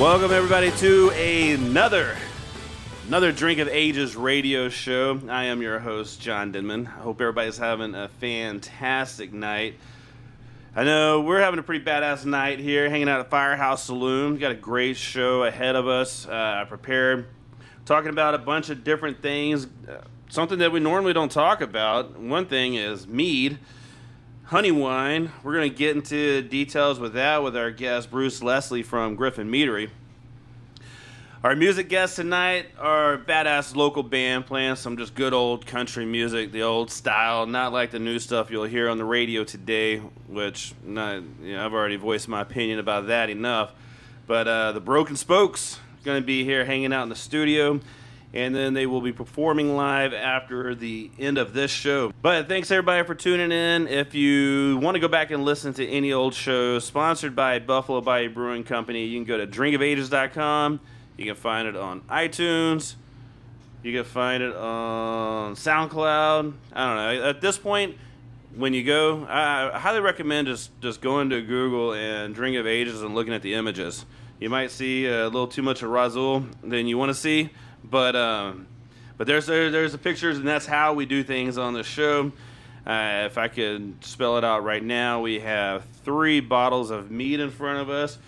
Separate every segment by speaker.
Speaker 1: Welcome everybody to another another Drink of Ages radio show. I am your host John Denman. I hope everybody's having a fantastic night. I know we're having a pretty badass night here, hanging out at Firehouse Saloon. We've got a great show ahead of us. Uh, I prepared, talking about a bunch of different things. Uh, something that we normally don't talk about. One thing is mead honey wine. We're going to get into details with that with our guest Bruce Leslie from Griffin Meadery. Our music guests tonight are badass local band playing some just good old country music, the old style, not like the new stuff you'll hear on the radio today, which not, you know, I've already voiced my opinion about that enough. But uh, the Broken Spokes going to be here hanging out in the studio and then they will be performing live after the end of this show. But thanks everybody for tuning in. If you want to go back and listen to any old shows sponsored by Buffalo Bayou Brewing Company, you can go to drinkofages.com. You can find it on iTunes. You can find it on SoundCloud. I don't know. At this point, when you go, I I highly recommend just just going to Google and Drink of Ages and looking at the images. You might see a little too much of Razul than you want to see, but um, but there's there, there's the pictures, and that's how we do things on the show. Uh, if I could spell it out right now, we have three bottles of mead in front of us.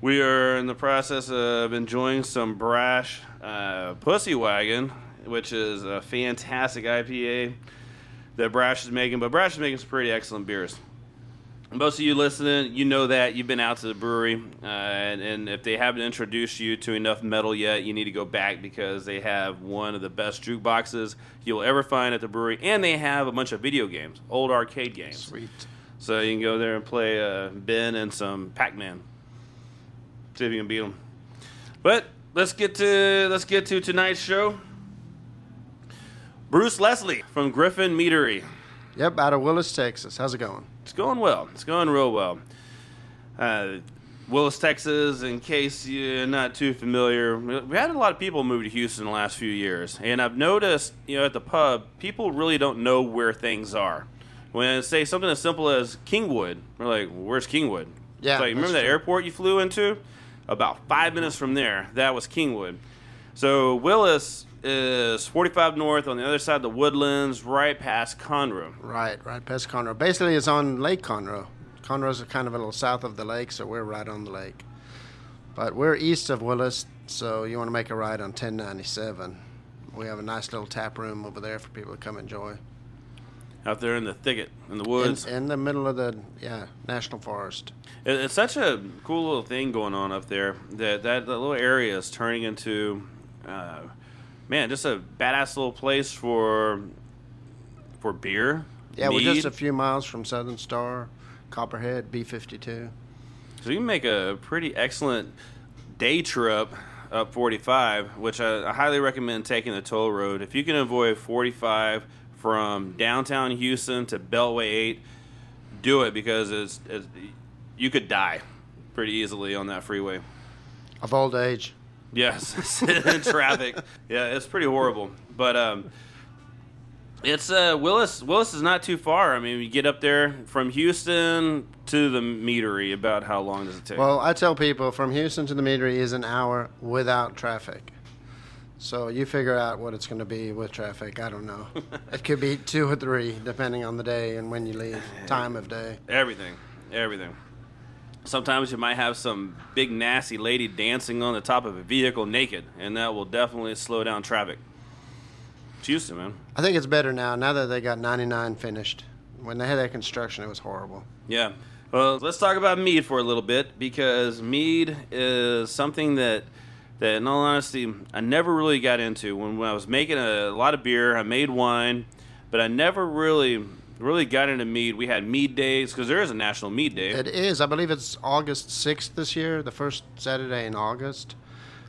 Speaker 1: We are in the process of enjoying some Brash uh, Pussy Wagon, which is a fantastic IPA that Brash is making. But Brash is making some pretty excellent beers. Most of you listening, you know that you've been out to the brewery, uh, and, and if they haven't introduced you to enough metal yet, you need to go back because they have one of the best jukeboxes you'll ever find at the brewery, and they have a bunch of video games, old arcade games.
Speaker 2: Sweet.
Speaker 1: So you can go there and play uh, Ben and some Pac-Man. See if you can beat them. But let's get to let's get to tonight's show. Bruce Leslie from Griffin Meadery.
Speaker 2: Yep, out of Willis, Texas. How's it going?
Speaker 1: It's going well. It's going real well. Uh, Willis, Texas. In case you're not too familiar, we had a lot of people move to Houston the last few years, and I've noticed, you know, at the pub, people really don't know where things are. When I say something as simple as Kingwood, we're like, "Where's Kingwood?"
Speaker 2: Yeah,
Speaker 1: It's like remember that
Speaker 2: true.
Speaker 1: airport you flew into? About five minutes from there, that was Kingwood. So Willis is 45 north on the other side of the woodlands, right past Conroe.
Speaker 2: Right, right past Conroe. Basically, it's on Lake Conroe. Conroe's kind of a little south of the lake, so we're right on the lake. But we're east of Willis, so you want to make a ride on 1097. We have a nice little tap room over there for people to come enjoy.
Speaker 1: out there in the thicket in the
Speaker 2: In,
Speaker 1: woods.
Speaker 2: in the middle of the yeah national forest.
Speaker 1: It- it's such a cool little thing going on up there that that, that little area is turning into, uh, man, just a badass little place for for beer.
Speaker 2: Yeah, we're just a few miles from Southern Star, Copperhead, B52.
Speaker 1: So you can make a pretty excellent day trip up 45, which I, I highly recommend taking the toll road. If you can avoid 45 from downtown Houston to Beltway 8, do it because it's, it's you could die pretty easily on that freeway.
Speaker 2: Of old age.
Speaker 1: Yes, in traffic. Yeah, it's pretty horrible. But um, it's uh, Willis. Willis is not too far. I mean, you get up there from Houston to the meadery. About how long does it take?
Speaker 2: Well, I tell people from Houston to the Meadery is an hour without traffic. So you figure out what it's going to be with traffic. I don't know. it could be two or three, depending on the day and when you leave, time of day.
Speaker 1: Everything, everything. Sometimes you might have some big nasty lady dancing on the top of a vehicle naked, and that will definitely slow down traffic. It's Houston, man.
Speaker 2: I think it's better now. Now that they got 99 finished. When they had that construction, it was horrible.
Speaker 1: Yeah. Well, let's talk about mead for a little bit because mead is something that, that in all honesty, I never really got into. When, when I was making a, lot of beer, I made wine, but I never really really got into mead. We had mead days because there is a national mead day.
Speaker 2: It is. I believe it's August 6th this year, the first Saturday in August.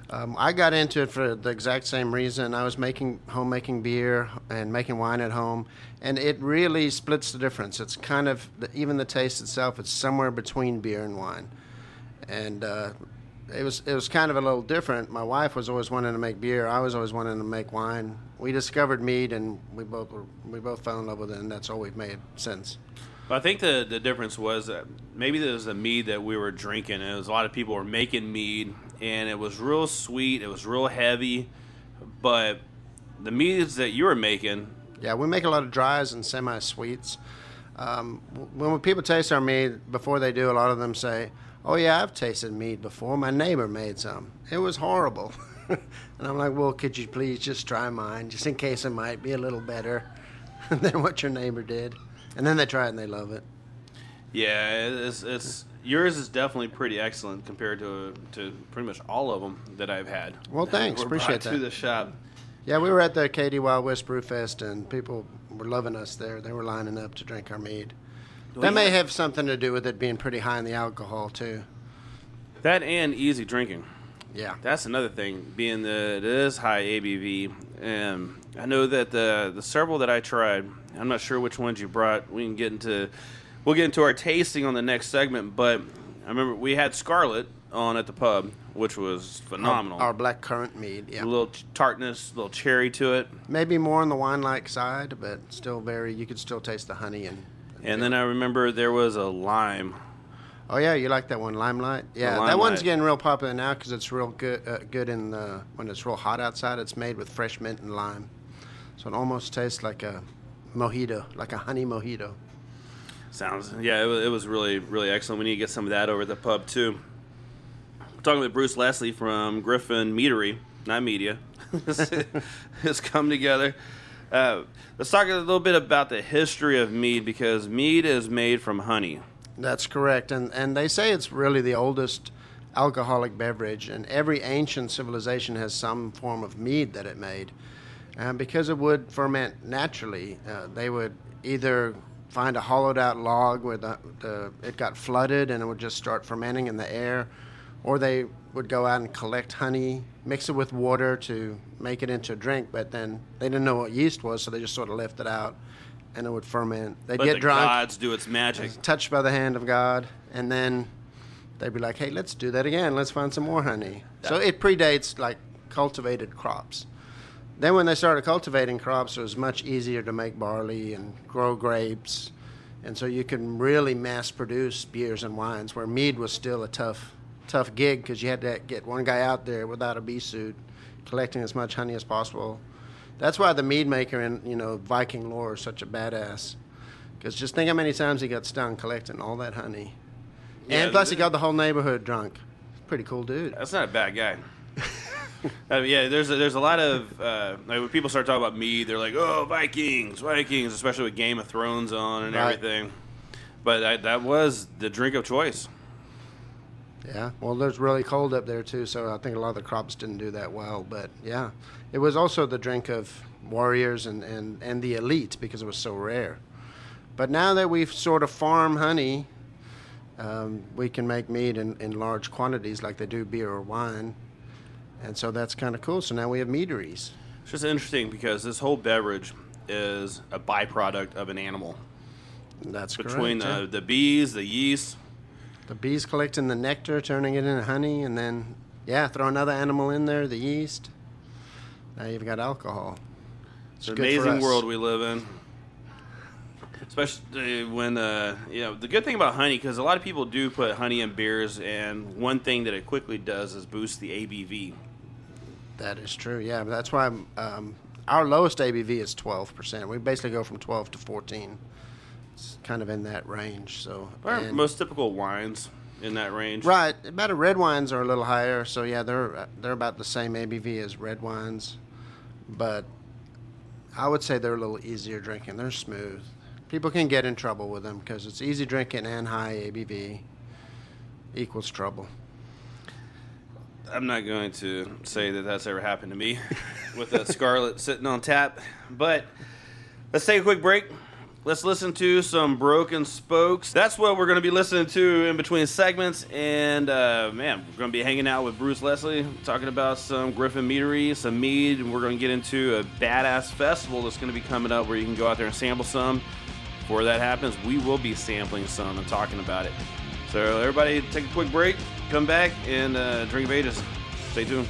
Speaker 2: Um, I got into it for the exact same reason. I was making homemaking beer and making wine at home, and it really splits the difference. It's kind of even the taste itself. It's somewhere between beer and wine, and uh, it was it was kind of a little different. My wife was always wanting to make beer. I was always wanting to make wine. We discovered mead, and we both were, we both fell in love with it, and that's all we've made since.
Speaker 1: I think the the difference was that maybe there was the mead that we were drinking. And it was a lot of people were making mead, and it was real sweet. It was real heavy, but the meads that you were making,
Speaker 2: Yeah, we make a lot of dries and semi sweets. Um, when people taste our mead, before they do, a lot of them say, Oh, yeah, I've tasted mead before. My neighbor made some. It was horrible. and I'm like, Well, could you please just try mine, just in case it might be a little better than what your neighbor did? And then they try it and they love it.
Speaker 1: yeah, it's, it's yours is definitely pretty excellent compared to to pretty much all of them that I've had.
Speaker 2: Well, thanks. Appreciate
Speaker 1: brought To the shop.
Speaker 2: Yeah, we were at the Katy Wild West Brew Fest, and people were loving us there. They were lining up to drink our mead. That may have something to do with it being pretty high in the alcohol, too.
Speaker 1: That and easy drinking.
Speaker 2: Yeah.
Speaker 1: That's another thing, being that it is high ABV. And um, I know that the the several that I tried, I'm not sure which ones you brought. We can get into we'll get into our tasting on the next segment. But I remember we had Scarlet on at the pub, which was phenomenal.
Speaker 2: Our, our black currant mead, yeah.
Speaker 1: a little tartness, a little cherry to it.
Speaker 2: Maybe more on the wine-like side, but still very. You could still taste the honey and.
Speaker 1: And then I remember there was a lime.
Speaker 2: Oh yeah, you like that one, limelight? Yeah, that
Speaker 1: Limelight.
Speaker 2: one's getting real popular now because it's real good. Uh, good in the when it's real hot outside. It's made with fresh mint and lime, so it almost tastes like a mojito, like a honey mojito.
Speaker 1: Sounds yeah, it was, it was really really excellent. We need to get some of that over at the pub too. We're talking with Bruce Leslie from Griffin Meadery, not media. has come together. Uh, let's talk a little bit about the history of mead because mead is made from honey.
Speaker 2: That's correct, and and they say it's really the oldest alcoholic beverage, and every ancient civilization has some form of mead that it made, and because it would ferment naturally, uh, they would either find a hollowed out log where the, the it got flooded and it would just start fermenting in the air, or they would go out and collect honey, mix it with water to make it into a drink, but then they didn't know what yeast was, so they just sort of left it out, and it would ferment. They'd
Speaker 1: Let
Speaker 2: get
Speaker 1: the
Speaker 2: drunk
Speaker 1: gods do its magic.
Speaker 2: Uh, touched by the hand of God, and then they'd be like, "Hey, let's do that again. Let's find some more honey." So it predates like cultivated crops. Then when they started cultivating crops, it was much easier to make barley and grow grapes, and so you can really mass produce beers and wines. Where mead was still a tough, tough gig because you had to get one guy out there without a bee suit, collecting as much honey as possible. That's why the mead maker in you know Viking lore is such a badass. Because just think how many times he got stung collecting all that honey.
Speaker 1: Yeah,
Speaker 2: and plus, he got the whole neighborhood drunk. Pretty cool dude.
Speaker 1: That's not a bad guy. Uh, yeah, there's a, there's a lot of uh, like when people start talking about mead, they're like, "Oh, Vikings, Vikings," especially with Game of Thrones on and
Speaker 2: Right.
Speaker 1: everything. But that, that was the drink of choice.
Speaker 2: Yeah. Well, there's really cold up there too, so I think a lot of the crops didn't do that well. But yeah, it was also the drink of warriors and, and, and the elite because it was so rare. But now that we've sort of farm honey, um, we can make mead in, in large quantities like they do beer or wine. And so that's kind of cool. So now we have meaderies.
Speaker 1: It's just interesting because this whole beverage is a byproduct of an animal.
Speaker 2: That's
Speaker 1: Between
Speaker 2: correct. yeah.
Speaker 1: the, the bees, the yeast,
Speaker 2: The bees collecting the nectar, turning it into honey, and then, yeah, throw another animal in there, the yeast. Now you've got alcohol.
Speaker 1: It's an amazing world we live in. Especially when, uh, you know, the good thing about honey, because a lot of people do put honey in beers, and one thing that it quickly does is boost the ABV.
Speaker 2: That is true, yeah. That's why um, our lowest ABV is 12%. We basically go from 12 to 14. It's kind of in that range. So, and-
Speaker 1: most typical wines in that range.
Speaker 2: Right, about red wines are a little higher, so yeah, they're they're about the same ABV as red wines, but I would say they're a little easier drinking. They're smooth. People can get in trouble with them because it's easy drinking and high ABV equals trouble.
Speaker 1: I'm not going to say that that's ever happened to me with a Scarlet sitting on tap, but let's take a quick break.
Speaker 3: Let's listen to some Broken Spokes. That's what we're going to be listening to in between segments. And uh, man, we're going to be hanging out with Bruce Leslie, talking about some Griffin Meadery, some mead, and we're going to get into a badass festival that's going to be coming up where you can go out there and sample some. Before that happens, we will be sampling some and talking about it. So everybody, take a quick break, come back, and uh, drink of ages. Stay tuned.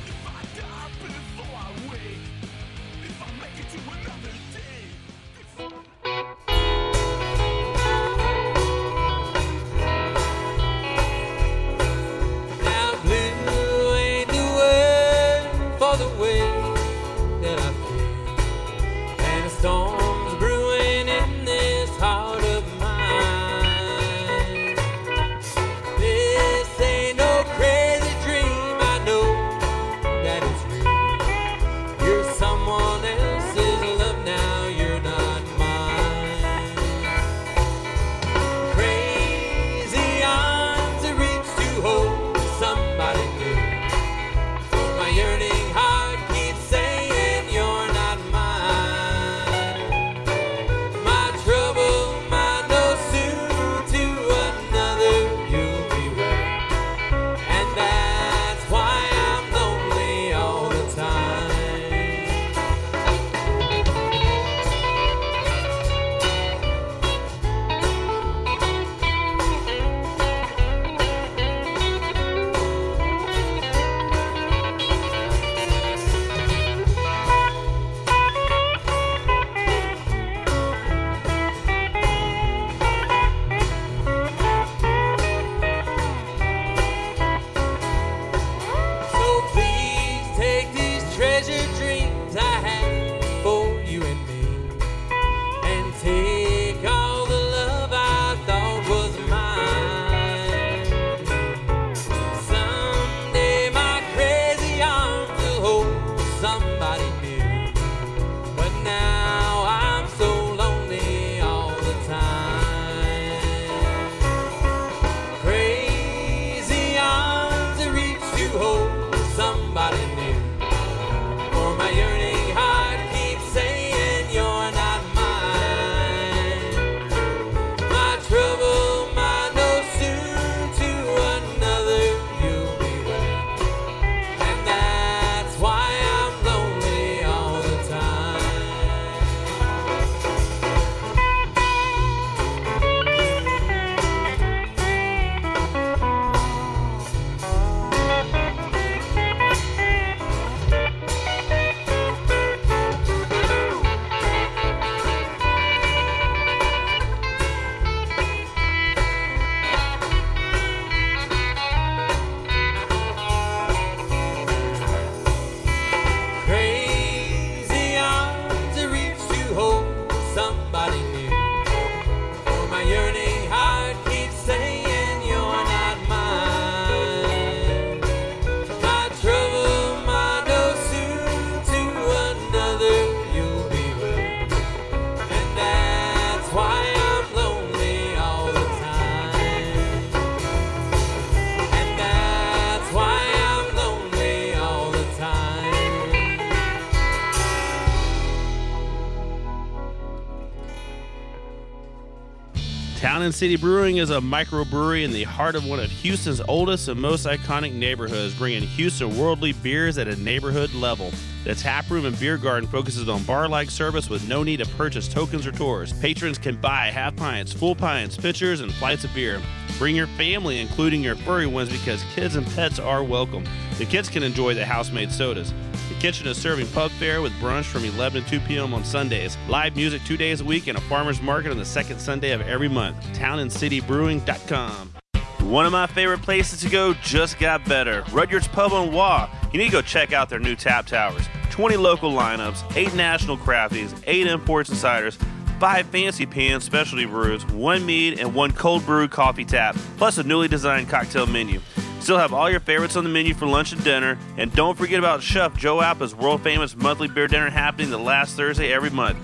Speaker 3: City Brewing is a microbrewery in the heart of one of Houston's oldest and most iconic neighborhoods, bringing Houston worldly beers at a neighborhood level. The tap room and beer garden focuses on bar-like service with no need to purchase tokens or tours. Patrons can buy half pints, full pints, pitchers, and flights of beer. Bring your family, including your furry ones, because kids and pets are welcome. The kids can enjoy the house-made sodas. The kitchen is serving pub fare with brunch from 11 to 2 p.m. on Sundays. Live music two days a week and a farmer's market on the second Sunday of every month. TownandCityBrewing.com. One of my favorite places to go just got better. Rudyard's Pub on Waugh. You need to go check out their new tap towers. 20 local lineups, 8 national crafties, 8 imports and ciders, 5 fancy pans, specialty brews, 1 mead, and 1 cold brew coffee tap, plus a newly designed cocktail menu. Still have all your favorites on the menu for lunch and dinner. And don't forget about Chef Joe Appa's world famous monthly beer dinner happening the last Thursday every month.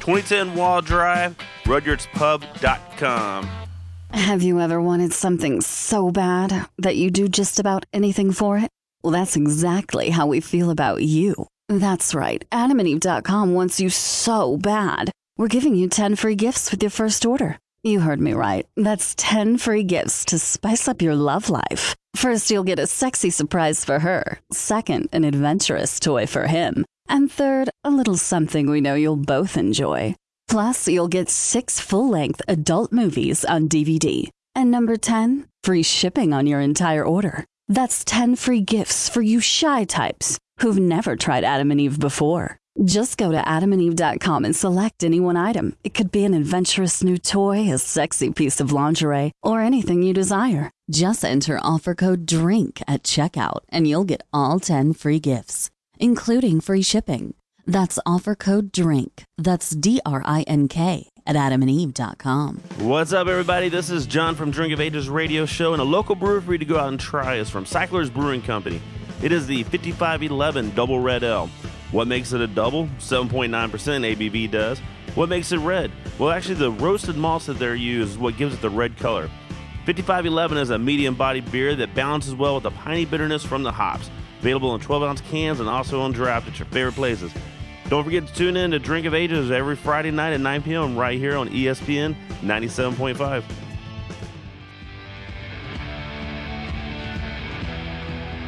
Speaker 3: 2010 Waugh Drive, RudyardsPub.com.
Speaker 4: Have you ever wanted something so bad that you do just about anything for it? Well, that's exactly how we feel about you. That's right. AdamandEve.com wants you so bad. we're giving you 10 free gifts with your first order. You heard me right. That's 10 free gifts to spice up your love life. First, you'll get a sexy surprise for her. Second, an adventurous toy for him. And third, a little something we know you'll both enjoy. Plus, you'll get six full length adult movies on DVD. And number 10, free shipping on your entire order. That's 10 free gifts for you shy types who've never tried Adam and Eve before. Just go to adamandeve.com and select any one item. It could be an adventurous new toy, a sexy piece of lingerie, or anything you desire. Just enter offer code DRINK at checkout and you'll get all 10 free gifts, including free shipping. That's offer code DRINK. That's D R I N K at adamandeve.com.
Speaker 1: What's up, everybody? This is John from Drink of Ages radio show, and a local brew for you to go out and try is from Cycler's Brewing Company. It is the 5511 Double Red Ale. What makes it a double? 7.9% ABV does. What makes it red? Well, actually, the roasted malts that they're used is what gives it the red color. 5511 is a medium bodied beer that balances well with the piney bitterness from the hops. Available in 12 ounce cans and also on draft at your favorite places. Don't forget to tune in to Drink of Ages every Friday night at 9 p.m. right here on ESPN 97.5.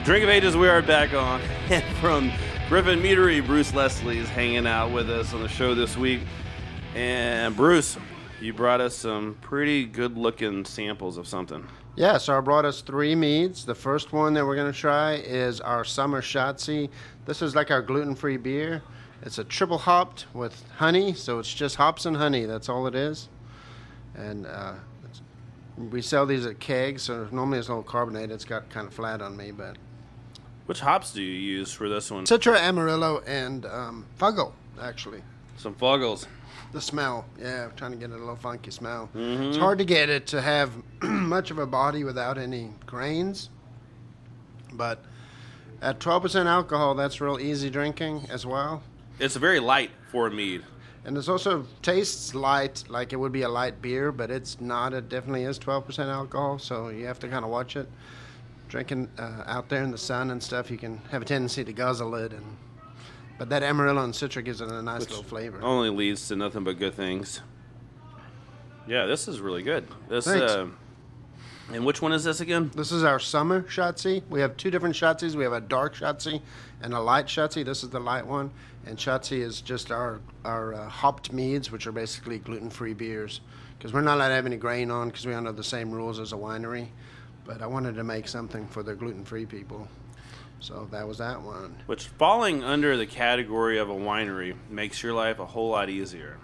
Speaker 1: Drink of Ages, we are back on. And from Griffin Meadery, Bruce Leslie is hanging out with us on the show this week. And Bruce, you brought us some pretty good looking samples of something.
Speaker 2: Yeah, so I brought us three meads. The first one that we're going to try is our Summer Shotzi. This is like our gluten free beer. It's a triple hopped with honey, so it's just hops and honey. That's all it is. And uh, it's, we sell these at kegs, so normally it's a little carbonated. It's got kind of flat on me, but
Speaker 1: Which hops do you use for this one?
Speaker 2: Citra, Amarillo, and um, Fuggle, actually.
Speaker 1: Some Fuggles.
Speaker 2: The smell, yeah, trying to get it a little funky smell. It's hard to get it to have much of a body without any grains, but at 12% alcohol, that's real easy drinking as well.
Speaker 1: It's very light for a mead.
Speaker 2: And it's also tastes light, like it would be a light beer, but it's not. It definitely is 12% alcohol, so you have to kind of watch it. Drinking uh, out there in the sun and stuff, you can have a tendency to guzzle it, and but that Amarillo and Citra gives it a nice little flavor.
Speaker 1: Only leads to nothing but good things. Yeah, this is really good. This
Speaker 2: Thanks.
Speaker 1: uh, and which one is this again?
Speaker 2: This is our summer Shotzi. We have two different Shotzis. We have a dark Shotzi and a light Shotzi. This is the light one. And Shotzi is just our, our uh, hopped meads, which are basically gluten free beers. Because we're not allowed to have any grain on because we're under the same rules as a winery. But I wanted to make something for the gluten free people. So that was that one.
Speaker 1: Which falling under the category of a winery makes your life a whole lot easier.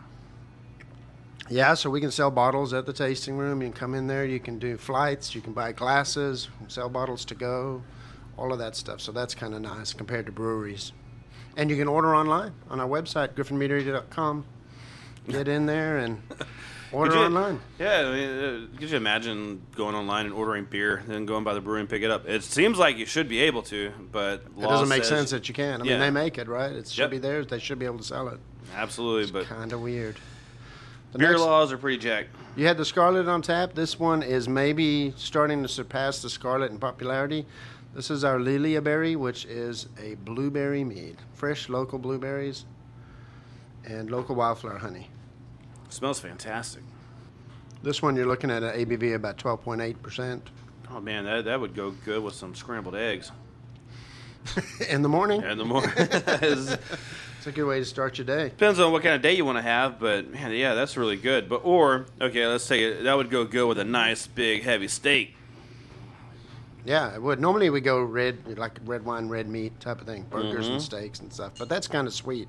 Speaker 2: Yeah, so we can sell bottles at the tasting room. You can come in there, you can do flights, you can buy glasses, sell bottles to go, all of that stuff. So that's kind of nice compared to breweries. And you can order online on our website, griffinmeadery.com. Get in there and order
Speaker 1: you-
Speaker 2: online.
Speaker 1: Yeah, I mean, uh, could you imagine going online and ordering beer, then going by the brewery and pick it up? It seems like you should be able to, but
Speaker 2: It doesn't make sense that you can. I mean,
Speaker 1: Yeah.
Speaker 2: they make it, right? It should
Speaker 1: Yep.
Speaker 2: be theirs. They should be able to sell it.
Speaker 1: Absolutely, but
Speaker 2: Kind of weird. The
Speaker 1: beer
Speaker 2: next-
Speaker 1: laws are pretty jacked.
Speaker 2: You had the Scarlet on tap. This one is maybe starting to surpass the Scarlet in popularity. This is our Lilia Berry, which is a blueberry mead. Fresh local blueberries and local wildflower honey.
Speaker 1: Smells fantastic.
Speaker 2: This one you're looking at uh, an ABV about 12.8%
Speaker 1: Oh man, that that would go good with some scrambled eggs
Speaker 2: in the morning.
Speaker 1: in the morning. It's-
Speaker 2: It's a good way to start your day.
Speaker 1: Depends on what kind of day you want to have, but man, yeah, that's really good. But or okay, let's say it, that would go good with a nice big heavy steak.
Speaker 2: Yeah, it would. Normally we go red, like red wine, red meat type of thing, burgers and mm-hmm. steaks and stuff. But that's kind of sweet,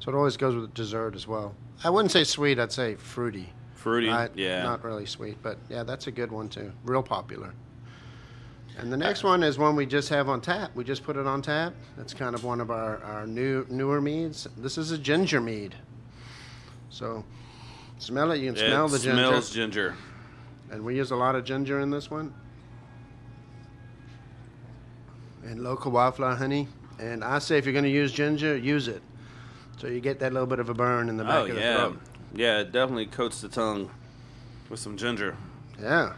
Speaker 2: so it always goes with dessert as well. I wouldn't say sweet. I'd say fruity.
Speaker 1: Fruity,
Speaker 2: Right?
Speaker 1: yeah.
Speaker 2: Not really sweet, but yeah, that's a good one too. Real popular. And the uh, next one is one we just have on tap. We just put it on tap. That's kind of one of our, our new newer meads. This is a ginger mead. So smell it. You can smell
Speaker 1: it
Speaker 2: the ginger.
Speaker 1: smells ginger.
Speaker 2: And we use a lot of ginger in this one. And local wildflower honey. And I say if you're going to use ginger, use it. So you get that little bit of a burn in the back
Speaker 1: Oh
Speaker 2: of the
Speaker 1: yeah,
Speaker 2: throat.
Speaker 1: yeah. It definitely coats the tongue with some ginger.
Speaker 2: Yeah.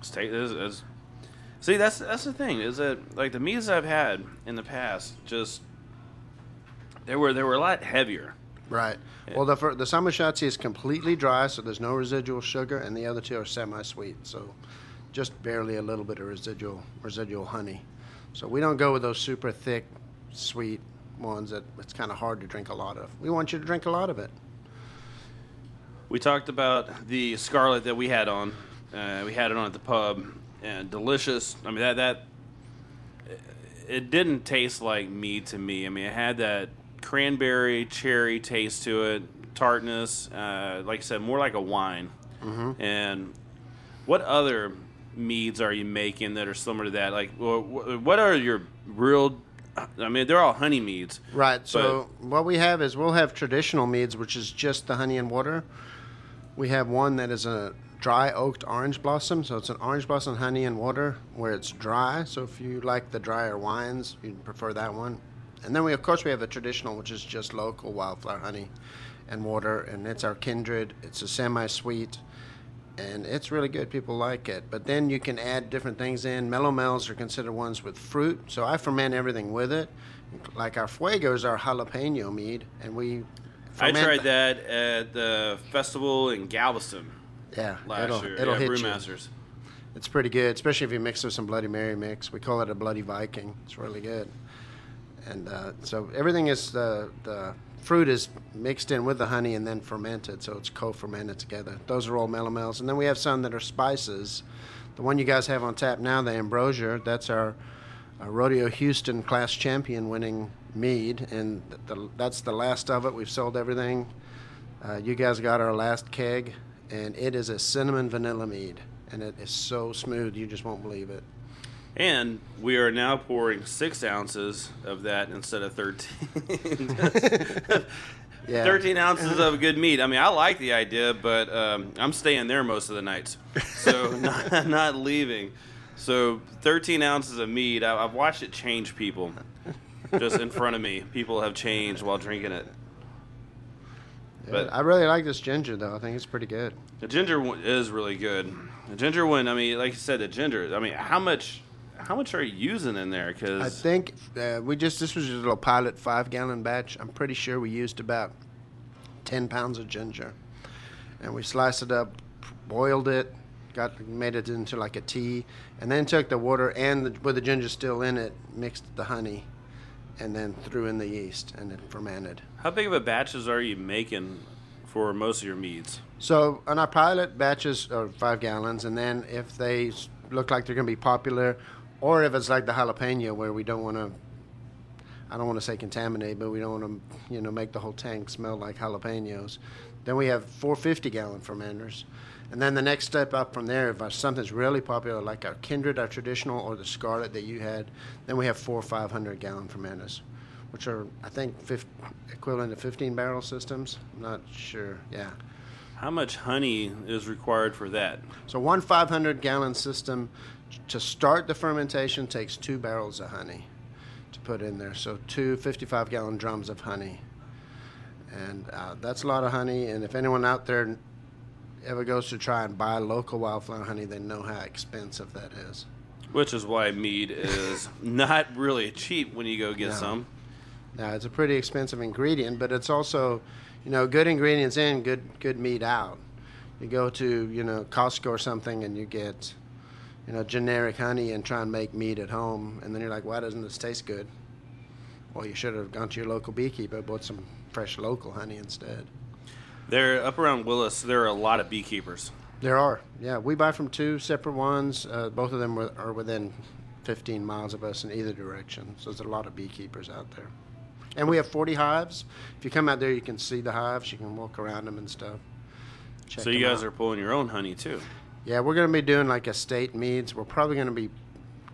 Speaker 1: It's ta- it's- it's- see, that's that's the thing is that like the meats I've had in the past, just they were they were a lot heavier.
Speaker 2: Right. Well, the fir- the Summer Shotzi is completely dry, so there's no residual sugar, and the other two are semi-sweet, so just barely a little bit of residual residual honey. So we don't go with those super thick, sweet ones that it's kind of hard to drink a lot of. We want you to drink a lot of it.
Speaker 1: We talked about the Scarlet that we had on. Uh, we had it on at the pub, and delicious. I mean that that it didn't taste like mead to me. I mean, it had that cranberry cherry taste to it, tartness. Uh, like I said, more like a wine.
Speaker 2: Mm-hmm.
Speaker 1: And what other meads are you making that are similar to that? Like, wh- wh- what are your real? I mean, they're all honey meads.
Speaker 2: Right. So what we have is we'll have traditional meads, which is just the honey and water. We have one that is a dry oaked orange blossom. So it's an orange blossom, honey and water, where it's dry. So if you like the drier wines, you'd prefer that one. And then we, of course, we have the traditional, which is just local wildflower honey and water, and it's our kindred. It's a semi-sweet, and it's really good. People like it. But then you can add different things in. Mellow Melomels are considered ones with fruit, so I ferment everything with it. Like our fuego is our jalapeno mead, and we.
Speaker 1: I tried that at the festival in Galveston
Speaker 2: Yeah,
Speaker 1: last
Speaker 2: it'll,
Speaker 1: year.
Speaker 2: it'll
Speaker 1: yeah,
Speaker 2: hit you. It's pretty good, especially if you mix with some Bloody Mary mix. We call it a Bloody Viking. It's really good. And uh, so everything is the the fruit is mixed in with the honey and then fermented, so it's co-fermented together. Those are all melomels, and then we have some that are spices. The one you guys have on tap now, the Ambrosia, that's our, our Rodeo Houston class champion winning mead, and the, that's the last of it. We've sold everything. Uh, you guys got our last keg, and it is a cinnamon vanilla mead, and it is so smooth you just won't believe it.
Speaker 1: And we are now pouring six ounces of that instead of 13.
Speaker 2: Yeah.
Speaker 1: 13 ounces of good meat. I mean, I like the idea, but um, I'm staying there most of the nights. So, not, not leaving. So, 13 ounces of meat. I, I've watched it change people just in front of me. People have changed while drinking it. But-
Speaker 2: I really like this ginger, though. I think it's pretty good.
Speaker 1: The ginger is really good. The ginger one, I mean, like you said, the ginger. I mean, how much, how much are you using in there? Because I
Speaker 2: think uh, we just this was just a little pilot five gallon batch. I'm pretty sure we used about ten pounds of ginger, and we sliced it up, boiled it, got made it into like a tea, and then took the water and the, with the ginger still in it, mixed the honey, and then threw in the yeast and it fermented.
Speaker 1: how big of a batches are you making for most of your meads?
Speaker 2: So on our pilot batches are five gallons, and then if they look like they're going to be popular, or if it's like the jalapeno where we don't want to, I don't want to say contaminate, but we don't want to, you know, make the whole tank smell like jalapenos, then we have 450 gallon fermenters. And then the next step up from there, if something's really popular, like our Kindred, our traditional, or the Scarlet that you had, then we have four 500 gallon fermenters, which are, I think, equivalent to 15 barrel systems. I'm not sure. Yeah.
Speaker 1: How much honey is required for that?
Speaker 2: So one 500 gallon system to start the fermentation takes two barrels of honey to put in there. So two 55 gallon drums of honey. And uh, that's a lot of honey. And if anyone out there ever goes to try and buy local wildflower honey, they know how expensive that is.
Speaker 1: Which is why mead is not really cheap when you go get
Speaker 2: No.
Speaker 1: some.
Speaker 2: Now it's a pretty expensive ingredient, but it's also, you know, good ingredients in, good good meat out. You go to you know Costco or something and you get, you know, generic honey and try and make meat at home, and then you're like, why doesn't this taste good? Well, you should have gone to your local beekeeper, bought some fresh local honey instead.
Speaker 1: There, up around Willis, there are a lot of beekeepers.
Speaker 2: There are, yeah. We buy from two separate ones. Uh, both of them are within 15 miles of us in either direction. So there's a lot of beekeepers out there. And we have 40 hives. If you come out there, you can see the hives. You can walk around them and stuff. Check
Speaker 1: so you guys
Speaker 2: out.
Speaker 1: are pulling your own honey too.
Speaker 2: Yeah, we're going to be doing like estate meads. We're probably going to be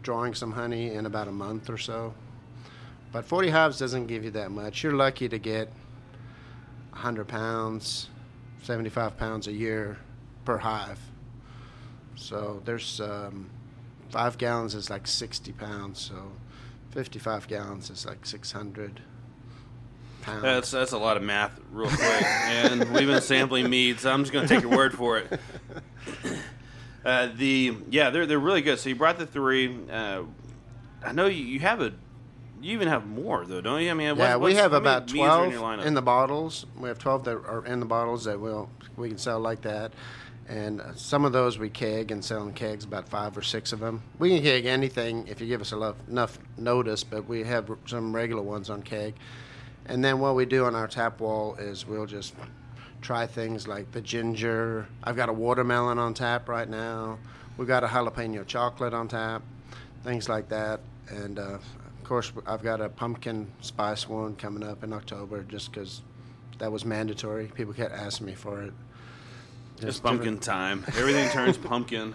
Speaker 2: drawing some honey in about a month or so. But 40 hives doesn't give you that much. You're lucky to get 100 pounds, 75 pounds a year per hive. So there's um, five gallons is like 60 pounds. So 55 gallons is like 600 pounds.
Speaker 1: That's that's a lot of math, real quick. and we've been sampling meads. So I'm just going to take your word for it. Uh, the yeah, they're they're really good. So you brought the three. Uh, I know you, you have a you even have more though, don't you? I mean,
Speaker 2: Yeah, we have about
Speaker 1: are in,
Speaker 2: twelve in the bottles. We have twelve that are in the bottles that will we can sell like that, and uh, some of those we keg and sell in kegs, about five or six of them. We can keg anything if you give us enough, enough notice, but we have some regular ones on keg. And then what we do on our tap wall is we'll just try things like the ginger. I've got a watermelon on tap right now. We've got a jalapeno chocolate on tap, things like that. And uh, of course, I've got a pumpkin spice one coming up in October just because that was mandatory. People kept asking me for it.
Speaker 1: It's
Speaker 2: Just
Speaker 1: pumpkin
Speaker 2: different-
Speaker 1: time. Everything turns pumpkin,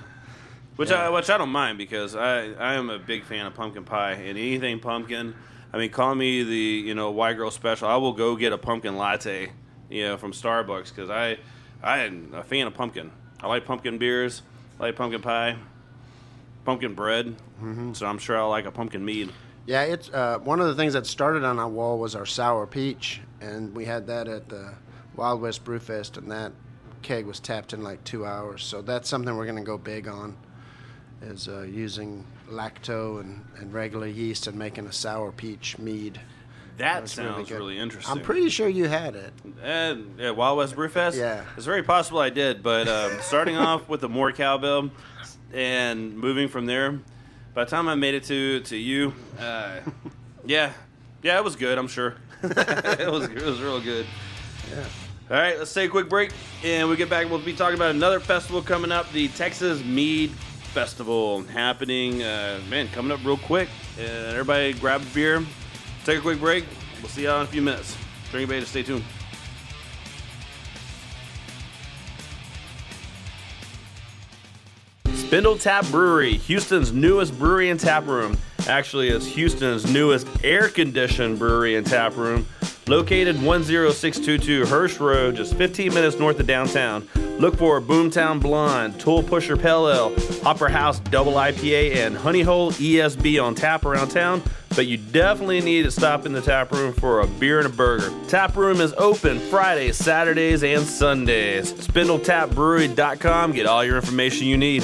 Speaker 1: which I which I don't mind because I I am a big fan of pumpkin pie and anything pumpkin. I mean, call me the you know white girl special. I will go get a pumpkin latte, you know, from Starbucks because I I am a fan of pumpkin. I like pumpkin beers. I like pumpkin pie, pumpkin bread.
Speaker 2: Mm-hmm.
Speaker 1: So I'm sure I'll like a pumpkin mead.
Speaker 2: Yeah, it's uh, one of the things that started on our wall was our sour peach, and we had that at the Wild West Brewfest, and that keg was tapped in like two hours. So that's something we're going to go big on, is uh, using lacto and, and regular yeast and making a sour peach mead.
Speaker 1: That
Speaker 2: That's
Speaker 1: sounds
Speaker 2: good.
Speaker 1: really interesting.
Speaker 2: I'm pretty sure you had it.
Speaker 1: And yeah, Wild West Brewfest.
Speaker 2: Yeah.
Speaker 1: it's very possible I did. But um, starting off with the more cowbell and moving from there, by the time I made it to to you, uh, yeah, yeah, it was good. I'm sure it was it was real good.
Speaker 2: Yeah.
Speaker 1: All right, let's take a quick break, and we get back. We'll be talking about another festival coming up, the Texas Mead Festival, happening. Uh, man, coming up real quick. And everybody, grab a beer, take a quick break. We'll see y'all in a few minutes. Drink beta, stay tuned. Spindle Tap Brewery, Houston's newest brewery and tap room. Actually, it's Houston's newest air conditioned brewery and tap room. Located 10622 Hirsch Road, just 15 minutes north of downtown. Look for Boomtown Blonde, Tool Pusher Pale Ale, Hopper House Double IPA, and Honey Hole ESB on tap around town. But you definitely need to stop in the tap room for a beer and a burger. Tap room is open Fridays, Saturdays, and Sundays. SpindleTapBrewery.com. Get all your information you need.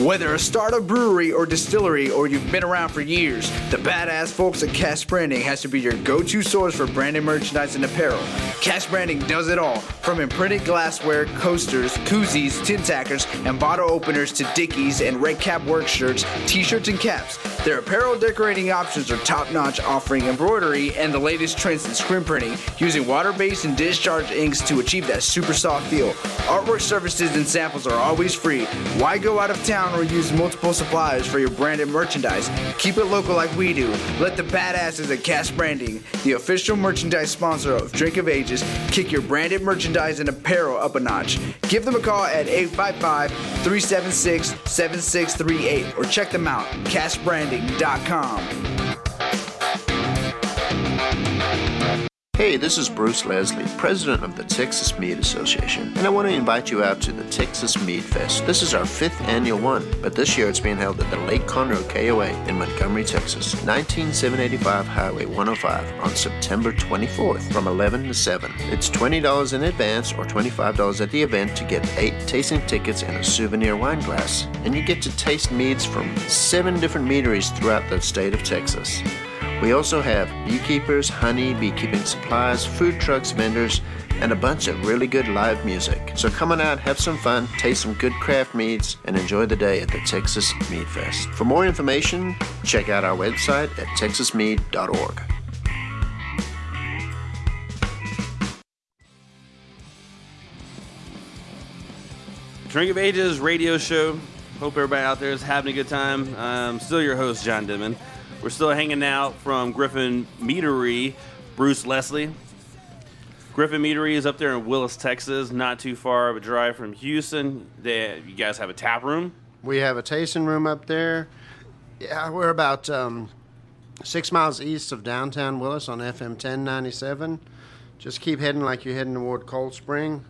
Speaker 5: Whether a startup brewery or distillery or you've been around for years, the badass folks at Cash Branding has to be your go-to source for branded merchandise and apparel. Cash Branding does it all, from imprinted glassware, coasters, koozies, tin tackers, and bottle openers to dickies and Red Kap work shirts, t-shirts, and caps. Their apparel decorating options are top-notch, offering embroidery and the latest trends in screen printing, using water-based and discharge inks to achieve that super soft feel. Artwork services and samples are always free. Why go out of town or use multiple suppliers for your branded merchandise? Keep it local like we do. Let the badasses at Cash Branding, the official merchandise sponsor of Drink of Ages, kick your branded merchandise and apparel up a notch. Give them a call at 855-376-7638 or check them out, cashbranding.com.
Speaker 2: Hey, this is Bruce Leslie, president of the Texas Mead Association, and I want to invite you out to the Texas Mead Fest. This is our fifth annual one, but this year it's being held at the Lake Conroe KOA in Montgomery, Texas, 19785 Highway 105 on September 24th from 11 to 7. It's $20 in advance or $25 at the event to get eight tasting tickets and a souvenir wine glass, and you get to taste meads from seven different meaderies throughout the state of Texas. We also have beekeepers, honey, beekeeping supplies, food trucks, vendors, and a bunch of really good live music. So come on out, have some fun, taste some good craft meads, and enjoy the day at the Texas Mead Fest. For more information, check out our website at texasmead.org.
Speaker 1: Drink of Ages radio show. Hope everybody out there is having a good time. I'm still your host, John Denman. We're still hanging out from Griffin Meadery, Bruce Leslie. Griffin Meadery is up there in Willis, Texas, not too far of a drive from Houston. They, you guys have a tap room.
Speaker 2: We have a tasting room up there. Yeah, we're about um, six miles east of downtown Willis on FM 1097. Just keep heading like you're heading toward Cold Spring.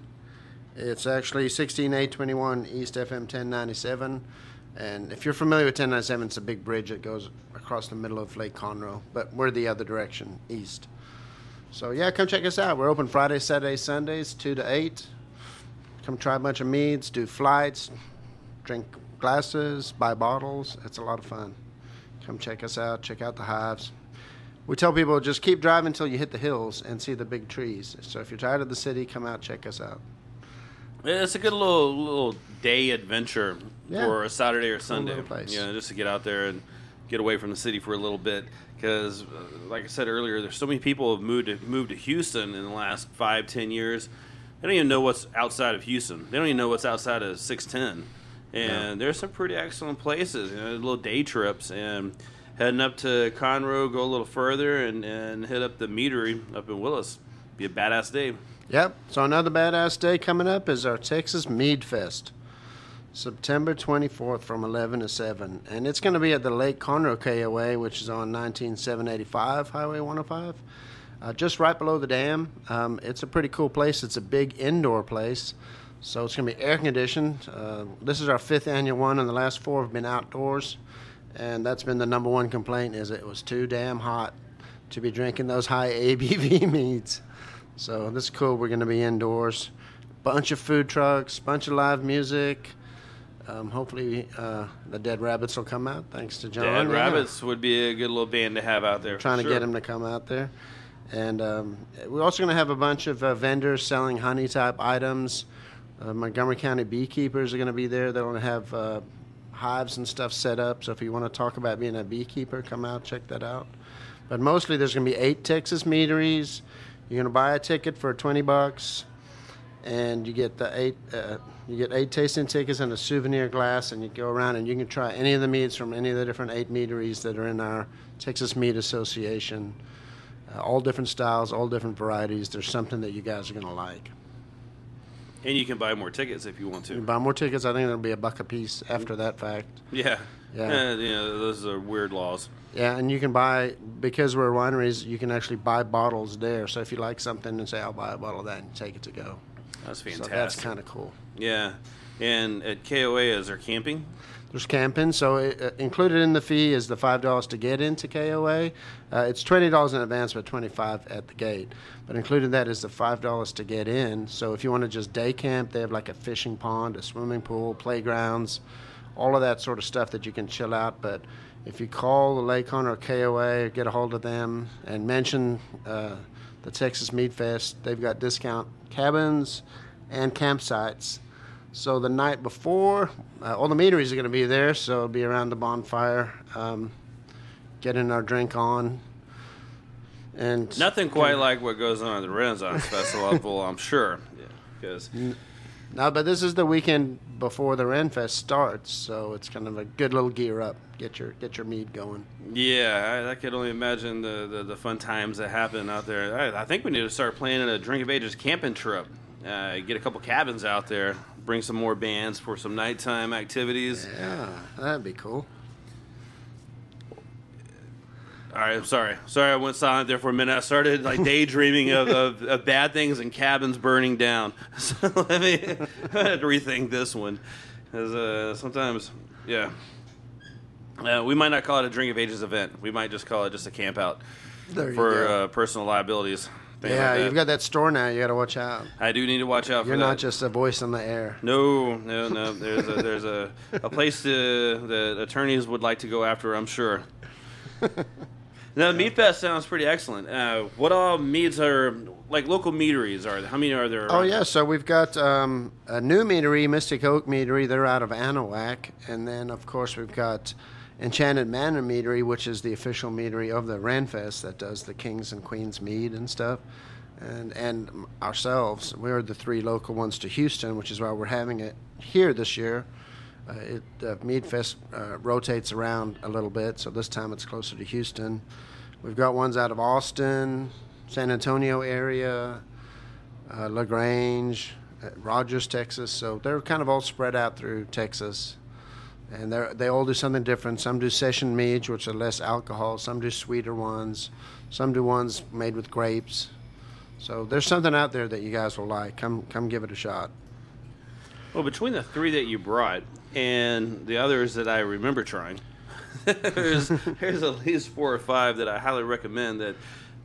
Speaker 2: It's actually 16821 East FM 1097. And if you're familiar with 1097, it's a big bridge that goes across the middle of Lake Conroe, but we're the other direction, east. So, yeah, come check us out. We're open Friday, Saturday, Sundays, 2 to 8. Come try a bunch of meads, do flights, drink glasses, buy bottles. It's a lot of fun. Come check us out, check out the hives. We tell people just keep driving until you hit the hills and see the big trees. So if you're tired of the city, come out, check us out.
Speaker 1: It's a good little little day adventure
Speaker 2: Yeah.
Speaker 1: for a Saturday or Sunday.
Speaker 2: place.
Speaker 1: Just to get out there and get away from the city for a little bit. Because, uh, like I said earlier, there's so many people have moved to, moved to Houston in the last five, ten years. They don't even know what's outside of Houston. They don't even know what's outside of 610. And there's some pretty excellent places, you know, little day trips. And heading up to Conroe, go a little further, and, and hit up the meadery up in Willis. Be a badass day.
Speaker 2: Yep. So another badass day coming up is our Texas Mead Fest, September 24th from 11 to 7, and it's going to be at the Lake Conroe KOA, which is on 19785 Highway 105, uh, just right below the dam. Um, it's a pretty cool place. It's a big indoor place, so it's going to be air conditioned. Uh, this is our fifth annual one, and the last four have been outdoors, and that's been the number one complaint is it was too damn hot to be drinking those high ABV meads. So this is cool. We're going to be indoors. Bunch of food trucks, bunch of live music. Um, hopefully, uh, the Dead Rabbits will come out. Thanks to John.
Speaker 1: Dead
Speaker 2: Yeah.
Speaker 1: Rabbits would be a good little band to have out there.
Speaker 2: Trying to
Speaker 1: sure.
Speaker 2: get them to come out there. And um, we're also going to have a bunch of uh, vendors selling honey type items. Uh, Montgomery County beekeepers are going to be there. They're going to have uh, hives and stuff set up. So if you want to talk about being a beekeeper, come out, check that out. But mostly, there's going to be eight Texas meaderies. You're going to buy a ticket for 20 bucks and you get the eight uh, you get eight tasting tickets and a souvenir glass and you go around and you can try any of the meats from any of the different eight meaderies that are in our texas mead association uh, all different styles all different varieties there's something that you guys are going to like
Speaker 1: And you can buy more tickets if you want
Speaker 2: you
Speaker 1: to.
Speaker 2: buy more tickets i think it'll be a buck a piece after that fact
Speaker 1: Yeah.
Speaker 2: Yeah.
Speaker 1: Eh, you know, those are weird laws.
Speaker 2: Yeah and you can buy because we're wineries you can actually buy bottles there so if you like something and say i'll buy a bottle of that and take it to go
Speaker 1: That's
Speaker 2: so
Speaker 1: fantastic.
Speaker 2: that's kind of cool
Speaker 1: Yeah. And at KOA, is there camping?
Speaker 2: There's camping, so it, uh, included in the fee is the five dollars to get into KOA. Uh, it's twenty dollars in advance, but twenty five at the gate. But included in that is the five dollars to get in. So if you want to just day camp, they have like a fishing pond, a swimming pool, playgrounds, all of that sort of stuff that you can chill out. But if you call the Lake Hunter KOA, or get a hold of them, and mention uh, the Texas Mead Fest, they've got discount cabins and campsites. So the night before, uh, all the meaderies are going to be there, so it'll be around the bonfire, um, getting our drink on. And
Speaker 1: Nothing quite like what goes on at the Renaissance Festival, I'm sure. Because
Speaker 2: No, but this is the weekend before the Renfest starts, so it's kind of a good little gear up. Get your get your mead going.
Speaker 1: yeah, I, I could only imagine the, the, the fun times that happen out there. I, I think we need to start planning a Drink of Ages camping trip. Uh, get a couple cabins out there, bring some more bands for some nighttime activities.
Speaker 2: Yeah, that'd be cool.
Speaker 1: All right, I'm sorry. Sorry, I went silent there for a minute. I started like daydreaming of, of, of bad things and cabins burning down. So let me I had to rethink this one. 'Cause, uh, sometimes, yeah, uh, we might not call it a Drink of Ages event. We might just call it just a camp out
Speaker 2: There you
Speaker 1: for
Speaker 2: go.
Speaker 1: uh, personal liabilities. things
Speaker 2: yeah,
Speaker 1: like that.
Speaker 2: you've got that store now. You got to watch out.
Speaker 1: I do need to watch out for
Speaker 2: You're
Speaker 1: for
Speaker 2: not just a voice on the air.
Speaker 1: No, no, no. There's a there's a, a place to, that attorneys would like to go after. I'm sure. Now, the Mead Fest sounds pretty excellent. Uh, what all meats are like local meaderies are? there? How many are there?
Speaker 2: Oh yeah, so we've got um, a new meadery, Mystic Oak Meadery. They're out of Anahuac, and then of course we've got Enchanted Manor Meadery, which is the official meadery of the Renfest that does the kings and queens mead and stuff. and and ourselves. We're the three local ones to Houston, which is why we're having it here this year. Uh, it uh, uh, rotates around a little bit, so this time it's closer to Houston. We've got ones out of Austin, San Antonio area, uh, La Grange, Rogers, Texas. So they're kind of all spread out through Texas, and they they all do something different. Some do session meads, which are less alcohol. Some do sweeter ones. Some do ones made with grapes. So there's something out there that you guys will like. Come come give it a shot.
Speaker 1: Well, between the three that you brought and the others that I remember trying, there's, there's at least four or five that I highly recommend. That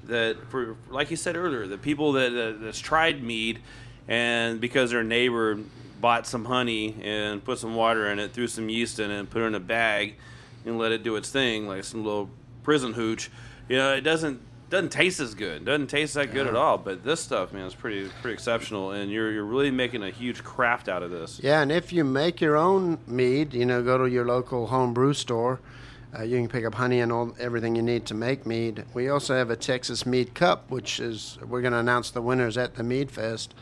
Speaker 1: that for like you said earlier, the people that uh, that's tried mead, and because their neighbor bought some honey and put some water in it, threw some yeast in it, and put it in a bag, and let it do its thing like some little prison hooch. You know, it doesn't doesn't taste as good. Doesn't taste that good at all. But this stuff, man, is pretty pretty exceptional, and you're you're really making a huge craft out of this.
Speaker 2: Yeah, and if you make your own mead, you know, go to your local home brew store. Uh, you can pick up honey and all everything you need to make mead. We also have a Texas Mead Cup, which is we're going to announce the winners at the Mead Fest.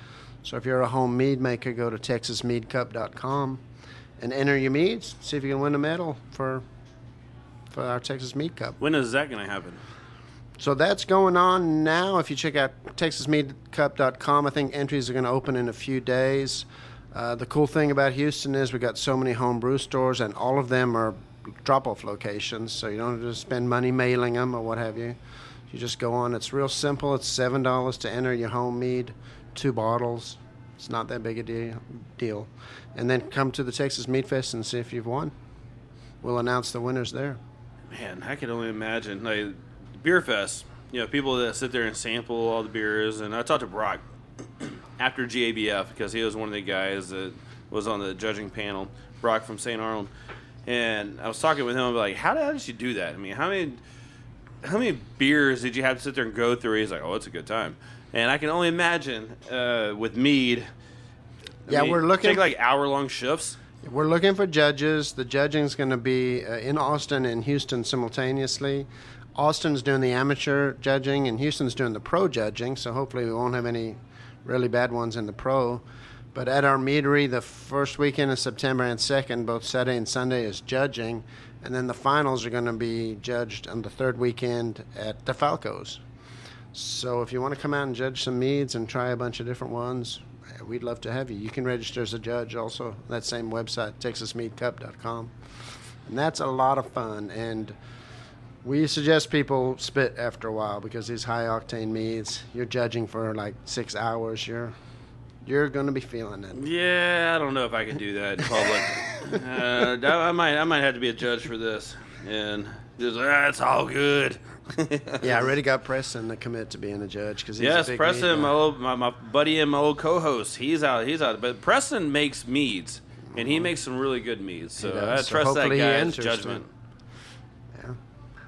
Speaker 2: So if you're a home mead maker, go to texasmeadcup.com and enter your meads. See if you can win a medal for for our Texas Mead Cup.
Speaker 1: When is that going to happen?
Speaker 2: So that's going on now. If you check out TexasMeadCup.com, I think entries are going to open in a few days. Uh, the cool thing about Houston is we've got so many home brew stores, and all of them are drop-off locations. So you don't have to spend money mailing them or what have you. You just go on. It's real simple. It's seven dollars to enter your home mead, two bottles. It's not that big a deal. Deal, and then come to the Texas Mead Fest and see if you've won. We'll announce the winners there.
Speaker 1: Man, I can only imagine. Like beer fest, you know, people that sit there and sample all the beers. And I talked to Brock after GABF because he was one of the guys that was on the judging panel. Brock from St. Arnold, and I was talking with him like, how did, how did you do that? I mean, how many how many beers did you have to sit there and go through? He's like, oh, it's a good time. And I can only imagine uh, with mead. I
Speaker 2: Yeah,
Speaker 1: mean,
Speaker 2: we're looking-
Speaker 1: take like hour long shifts.
Speaker 2: We're looking for judges. The judging's going to be uh, in Austin and Houston simultaneously. Austin's doing the amateur judging, and Houston's doing the pro judging. So hopefully, we won't have any really bad ones in the pro. But at our meadery, the first weekend of September and second, both Saturday and Sunday, is judging, and then the finals are going to be judged on the third weekend at the Falcos. So if you want to come out and judge some meads and try a bunch of different ones, we'd love to have you. You can register as a judge also. That same website, texasmeadcup.com. And that's a lot of fun. And we suggest people spit after a while because these high octane meads, you're judging for like six hours. You're you're going to be feeling it.
Speaker 1: Yeah, I don't know if I can do that in public. uh, I I might, I might have to be a judge for this, and just ah, it's all good.
Speaker 2: Yeah, I already got Preston to commit to being a judge because
Speaker 1: yes, Preston, my, old, my my buddy and my old co-host, he's out, he's out. But Preston makes meads, and he makes some really good meads. So. I
Speaker 2: So
Speaker 1: trust that guy's judgment.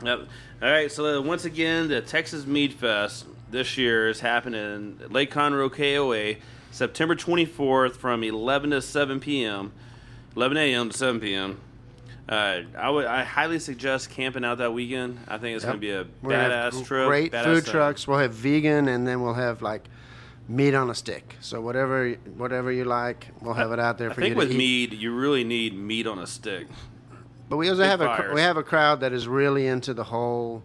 Speaker 1: Yep. All right. So uh, once again, the Texas Mead Fest this year is happening at Lake Conroe KOA, September 24th from 11 to 7 p.m. 11 a.m. to 7 p.m. Uh, I would I highly suggest camping out that weekend. I think it's
Speaker 2: Yep.
Speaker 1: going to be a
Speaker 2: We're
Speaker 1: badass trip.
Speaker 2: Great
Speaker 1: badass
Speaker 2: food
Speaker 1: time.
Speaker 2: trucks. We'll have vegan, and then we'll have like meat on a stick. So whatever whatever you like, we'll have it out there
Speaker 1: I
Speaker 2: for
Speaker 1: think
Speaker 2: you
Speaker 1: with
Speaker 2: to eat.
Speaker 1: mead, you really need meat on a stick.
Speaker 2: But we also
Speaker 1: big
Speaker 2: have a we have a crowd that is really into the whole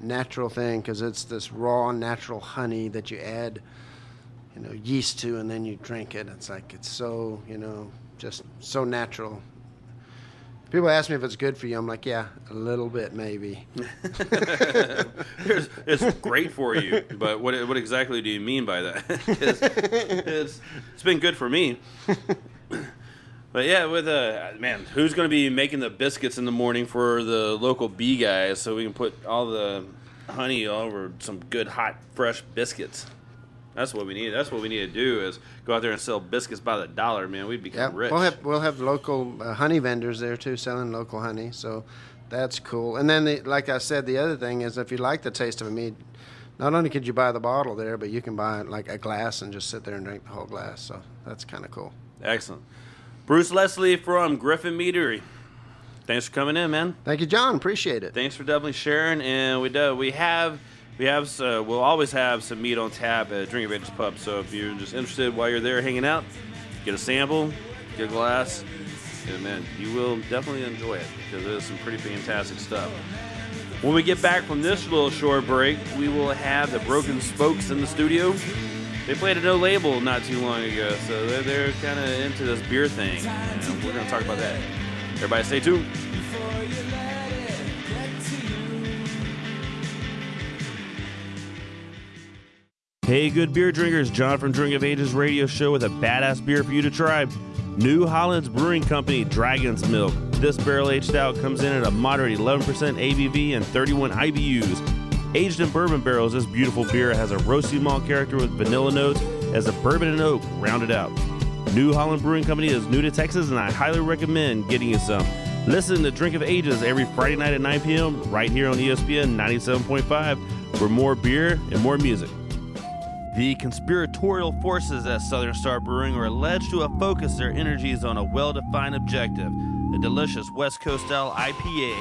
Speaker 2: natural thing because it's this raw natural honey that you add, you know, yeast to, and then you drink it. It's like it's so you know just so natural. People ask me if it's good for you. I'm like, yeah, a little bit maybe.
Speaker 1: it's, it's great for you, but what what exactly do you mean by that? 'Cause it's it's been good for me. But yeah, with uh, man, who's going to be making the biscuits in the morning for the local bee guys, so we can put all the honey all over some good hot fresh biscuits. That's what we need. That's what we need to do is go out there and sell biscuits by the dollar, man. We'd
Speaker 2: Yeah,
Speaker 1: become rich.
Speaker 2: we'll have we'll have local uh, honey vendors there too, selling local honey. So that's cool. And then, the, like I said, the other thing is if you like the taste of a mead, not only could you buy the bottle there, but you can buy like a glass and just sit there and drink the whole glass. So that's kind of cool.
Speaker 1: Excellent. Bruce Leslie from Griffin Meadery. Thanks for coming in, man.
Speaker 2: Thank you, John. Appreciate it.
Speaker 1: Thanks for definitely sharing. And we do, we have we have uh, we'll always have some meat on tap at Drink of Ages Pub. So if you're just interested while you're there hanging out, get a sample, get a glass, and man, you will definitely enjoy it because it is some pretty fantastic stuff. When we get back from this little short break, we will have the Broken Spokes in the studio. They played a no label not too long ago, so they're, they're kind of into this beer thing. And we're going to talk about that. Everybody stay tuned. Hey, good beer drinkers. John from Drink of Ages radio show with a badass beer for you to try. New Holland's Brewing Company Dragon's Milk. This barrel aged stout comes in at a moderate 11% ABV and 31 IBUs. Aged in bourbon barrels, this beautiful beer has a roasty malt character with vanilla notes as a bourbon and oak rounded out. New Holland Brewing Company is new to Texas, and I highly recommend getting you some. Listen to Drink of Ages every Friday night at 9 p.m. right here on ESPN 97.5 for more beer and more music. The conspiratorial forces at Southern Star Brewing are alleged to have focused their energies on a well defined objective the delicious West Coast style IPA.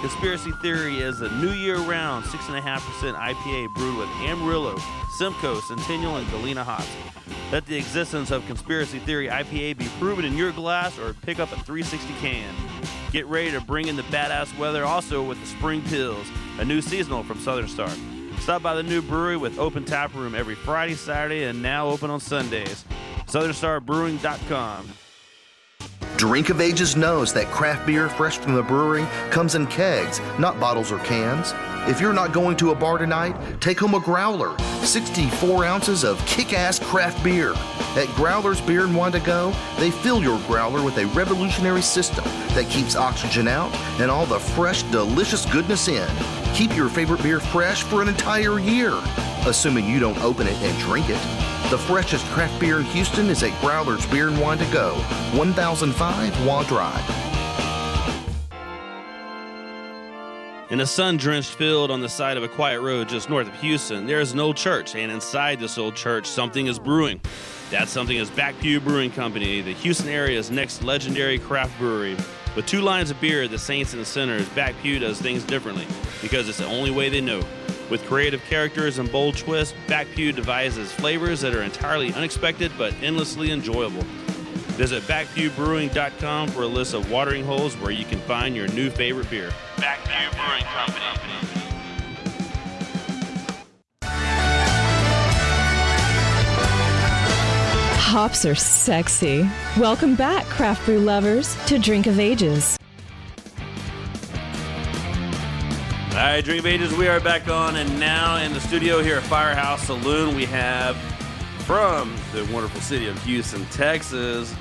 Speaker 1: Conspiracy Theory is a new year round 6.5% IPA brewed with Amarillo, Simcoe, Centennial, and Galena hops. Let the existence of Conspiracy Theory IPA be proven in your glass or pick up a 360 can. Get ready to bring in the badass weather also with the Spring Pills, a new seasonal from Southern Star. Stop by the new brewery with open tap room every Friday, Saturday, and now open on Sundays. SouthernStarBrewing.com.
Speaker 6: Drink of Ages knows that craft beer fresh from the brewery comes in kegs, not bottles or cans. If you're not going to a bar tonight, take home a growler, 64 ounces of kick ass craft beer. At Growler's Beer and Wine to Go, they fill your growler with a revolutionary system that keeps oxygen out and all the fresh, delicious goodness in. Keep your favorite beer fresh for an entire year, assuming you don't open it and drink it. The freshest craft beer in Houston is at Growler's Beer and Wine to Go, 1005 Waugh Drive.
Speaker 1: In a sun drenched field on the side of a quiet road just north of Houston, there is an old church, and inside this old church, something is brewing. That something is Back Pew Brewing Company, the Houston area's next legendary craft brewery. With two lines of beer, the Saints and the Sinners, Back Pew does things differently because it's the only way they know. With creative characters and bold twists, Back Pew devises flavors that are entirely unexpected but endlessly enjoyable. Visit backpewbrewing.com for a list of watering holes where you can find your new favorite beer. Back Pew Brewing Company.
Speaker 7: Hops are sexy. Welcome back, craft brew lovers, to Drink of Ages.
Speaker 1: All right, of Ages, we are back on, and now in the studio here at Firehouse Saloon, we have from the wonderful city of Houston, Texas,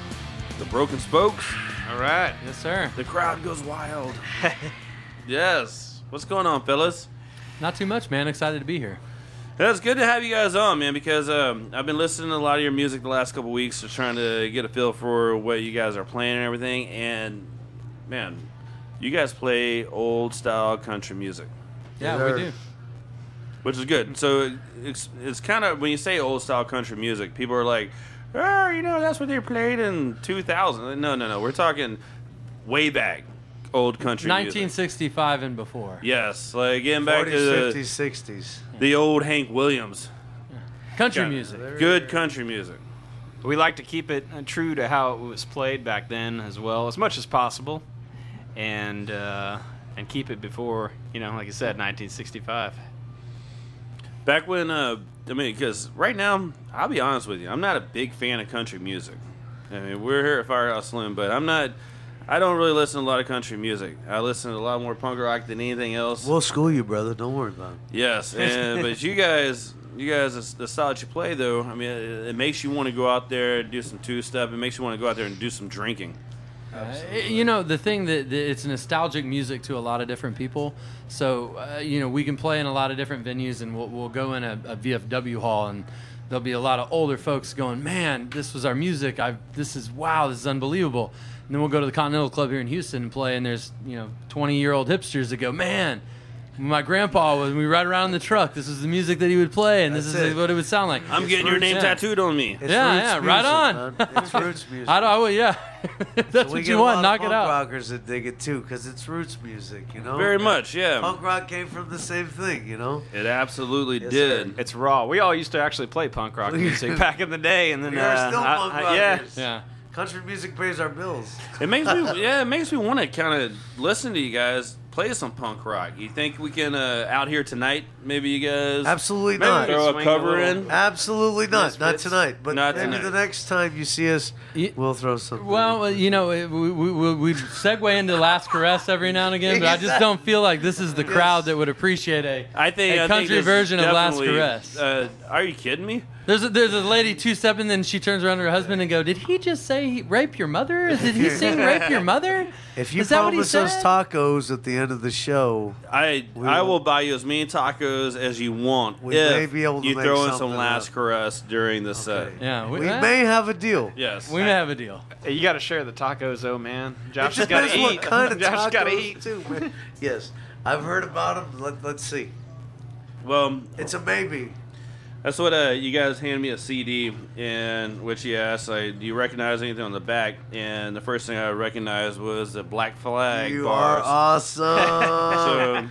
Speaker 1: the Broken Spokes.
Speaker 3: All right, yes, sir.
Speaker 1: The crowd goes wild. yes. What's going on, fellas?
Speaker 3: Not too much, man. Excited to be here.
Speaker 1: It's good to have you guys on, man, because um, I've been listening to a lot of your music the last couple weeks, just trying to get a feel for what you guys are playing and everything. And man, you guys play old style country music.
Speaker 3: Yeah, we do.
Speaker 1: Which is good. So it's it's kind of when you say old style country music, people are like, "Oh, you know, that's what they played in 2000." No, no, no. We're talking way back, old country music.
Speaker 3: 1965 and before.
Speaker 1: Yes, like getting back to the
Speaker 2: 50s, 60s.
Speaker 1: the old Hank Williams.
Speaker 3: Country
Speaker 1: Yeah.
Speaker 3: music.
Speaker 1: Good country music.
Speaker 8: We like to keep it uh, true to how it was played back then as well, as much as possible, and uh, and keep it before you know, like I said, 1965.
Speaker 1: Back when, uh, I mean, because right now, I'll be honest with you, I'm not a big fan of country music. I mean, we're here at Firehouse Saloon, but I'm not. I don't really listen to a lot of country music. I listen to a lot more punk rock than anything else.
Speaker 9: We'll school you, brother. Don't worry about it.
Speaker 1: Yes, and, but you guys, you guys, the style that you play, though, I mean, it, it makes you want to go out there and do some two step. It makes you want to go out there and do some drinking.
Speaker 3: Uh, you know the thing that, that it's nostalgic music to a lot of different people. So uh, you know we can play in a lot of different venues, and we'll, we'll go in a, a VFW hall, and there'll be a lot of older folks going, "Man, this was our music. I this is wow, this is unbelievable." And then we'll go to the Continental Club here in Houston and play, and there's you know 20 year old hipsters that go, "Man, My grandpa was. We ride around in the truck. This is the music that he would play, and this
Speaker 9: That's
Speaker 3: is
Speaker 9: it.
Speaker 3: what it would sound like.
Speaker 1: I'm getting your name
Speaker 3: Yeah.
Speaker 1: tattooed on me.
Speaker 9: It's
Speaker 3: yeah,
Speaker 9: roots
Speaker 3: yeah,
Speaker 9: music,
Speaker 3: right on.
Speaker 9: man. It's roots music.
Speaker 3: I don't. I would- yeah, if that's
Speaker 9: So we
Speaker 3: what
Speaker 9: get
Speaker 3: you
Speaker 9: a
Speaker 3: want.
Speaker 9: lot
Speaker 3: Knock
Speaker 9: of
Speaker 3: it
Speaker 9: punk
Speaker 3: out.
Speaker 9: rockers that dig it too, because it's roots music, you know.
Speaker 1: Very much, yeah.
Speaker 9: Punk rock came from the same thing, you know.
Speaker 1: It absolutely
Speaker 9: Yes,
Speaker 1: did.
Speaker 8: It's raw. We all used to actually play punk rock music back in the day, and then
Speaker 9: We are
Speaker 8: uh,
Speaker 9: still
Speaker 8: I-
Speaker 9: punk
Speaker 8: I- yeah,
Speaker 9: rockers.
Speaker 3: Yeah.
Speaker 9: Country music pays our bills.
Speaker 1: It makes me, yeah, it makes me want to kind of listen to you guys play some punk rock. You think we can uh, out here tonight? Maybe you guys
Speaker 9: Absolutely
Speaker 1: maybe
Speaker 9: not.
Speaker 1: Throw a
Speaker 8: Swing a
Speaker 1: cover in.
Speaker 9: Absolutely not. Not tonight. But
Speaker 1: Not
Speaker 9: maybe
Speaker 1: tonight.
Speaker 9: the next time you see us, we'll throw something.
Speaker 3: Well, uh, you know, we, we, we, we segue into Last Caress every now and again, but I just don't feel like this is the crowd that would appreciate a,
Speaker 1: I think
Speaker 3: a
Speaker 1: I think
Speaker 3: country
Speaker 1: there's
Speaker 3: version of Last Caress.
Speaker 1: Uh, are you kidding me?
Speaker 3: There's a, there's a lady two stepping, then she turns around to her husband and go, "Did he just say he, rape your mother? Did he sing rape your mother?
Speaker 9: if you
Speaker 3: is that what he
Speaker 9: promise us
Speaker 3: said?"
Speaker 9: tacos at the end of the show,
Speaker 1: I
Speaker 9: We
Speaker 1: I
Speaker 9: will-
Speaker 1: will buy you as many tacos as you want
Speaker 9: We
Speaker 1: if
Speaker 9: may be able to
Speaker 1: you
Speaker 9: make
Speaker 1: throw in some
Speaker 9: something
Speaker 1: last
Speaker 9: up.
Speaker 1: caress during the set.
Speaker 3: Yeah,
Speaker 9: we
Speaker 3: eh,
Speaker 9: may have a deal.
Speaker 1: Yes.
Speaker 3: we may have a deal.
Speaker 8: Hey, you got to share the tacos, though, man. Josh has got to
Speaker 9: depends
Speaker 8: eat.
Speaker 9: what kind of
Speaker 8: Josh got to
Speaker 9: tacos,
Speaker 8: eat.
Speaker 9: too. man. yes, I've heard about them. Let, let's see.
Speaker 1: Well,
Speaker 9: It's a maybe.
Speaker 1: That's what uh, you guys handed me a CD in which you asked, like, "Do you recognize anything on the back?" And the first thing I recognized was the Black Flag
Speaker 9: You are awesome.
Speaker 1: so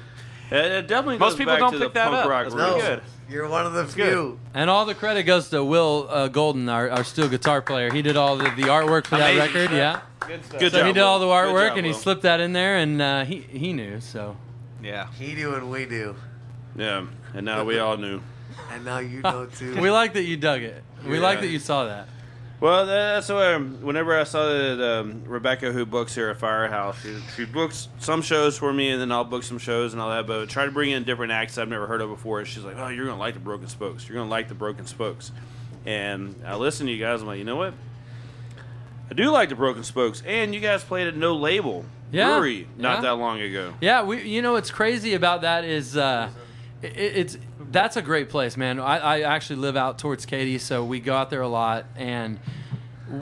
Speaker 1: it, it definitely
Speaker 8: Most
Speaker 1: goes
Speaker 8: people
Speaker 1: back
Speaker 8: don't
Speaker 1: to
Speaker 8: pick
Speaker 1: the
Speaker 8: that
Speaker 1: punk
Speaker 8: up.
Speaker 1: rock
Speaker 8: That's
Speaker 1: roots.
Speaker 8: pretty good.
Speaker 9: You're one of the
Speaker 1: good.
Speaker 9: few.
Speaker 3: And all the credit goes to Will uh, Golden, our, our steel guitar player. He did all the, the artwork for that
Speaker 1: Amazing
Speaker 3: record.
Speaker 1: stuff.
Speaker 3: Yeah.
Speaker 8: Good stuff.
Speaker 1: Good
Speaker 3: so
Speaker 1: job,
Speaker 3: he did all the artwork,
Speaker 1: job,
Speaker 3: and he
Speaker 1: Will.
Speaker 3: slipped that in there, and uh, he he knew. So
Speaker 8: Yeah.
Speaker 9: He knew and we knew.
Speaker 1: Yeah, and now we all knew.
Speaker 9: And now you know too.
Speaker 3: we like that you dug it. We like that you saw that.
Speaker 1: Well, that's why um, whenever I saw that um, Rebecca, who books here at Firehouse, she, she books some shows for me, and then I'll book some shows and all that. But try to bring in different acts I've never heard of before. And She's like, "Oh, you're gonna like the Broken Spokes. You're gonna like the Broken Spokes." And I listen to you guys. I'm like, you know what? I do like the Broken Spokes, and you guys played at No Label
Speaker 3: Yeah,
Speaker 1: Brewery not
Speaker 3: yeah.
Speaker 1: that long ago.
Speaker 3: Yeah, we. You know what's crazy about that is, uh, it, it's that's a great place, man. I, I actually live out towards Katy, so we go out there a lot. And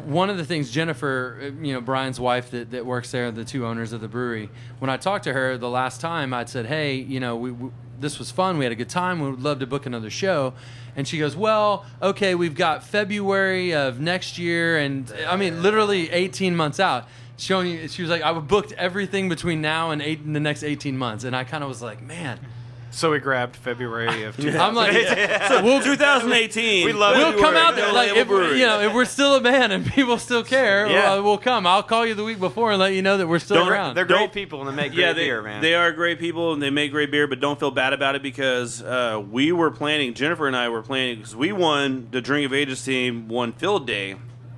Speaker 3: one of the things Jennifer, you know, Brian's wife that, that works there, the two owners of the brewery. When I talked to her the last time, I'd said, "Hey, you know, we, we this was fun. We had a good time. We would love to book another show." And she goes, "Well, okay, we've got February of next year, and I mean, literally 18 months out." Showing you, she was like, "I booked everything between now and eight the next 18 months," and I kind of was like, "Man."
Speaker 8: So we grabbed February of 2000.
Speaker 3: I'm like,
Speaker 1: So, well, 2018.
Speaker 8: We love it.
Speaker 3: we'll come out there like
Speaker 1: Label
Speaker 3: if
Speaker 1: Brewery.
Speaker 3: you know if we're still a band and people still care.
Speaker 8: Yeah.
Speaker 3: We'll, we'll come. I'll call you the week before and let you know that we're still
Speaker 1: Don't-
Speaker 3: around.
Speaker 8: They're great
Speaker 1: Don't-
Speaker 8: people and they make great
Speaker 1: yeah, they,
Speaker 8: beer, man.
Speaker 1: they are great people and they make great beer, but don't feel bad about it because uh, we were planning, Jennifer and I were planning, because we won, the Drink of Ages team won Field Day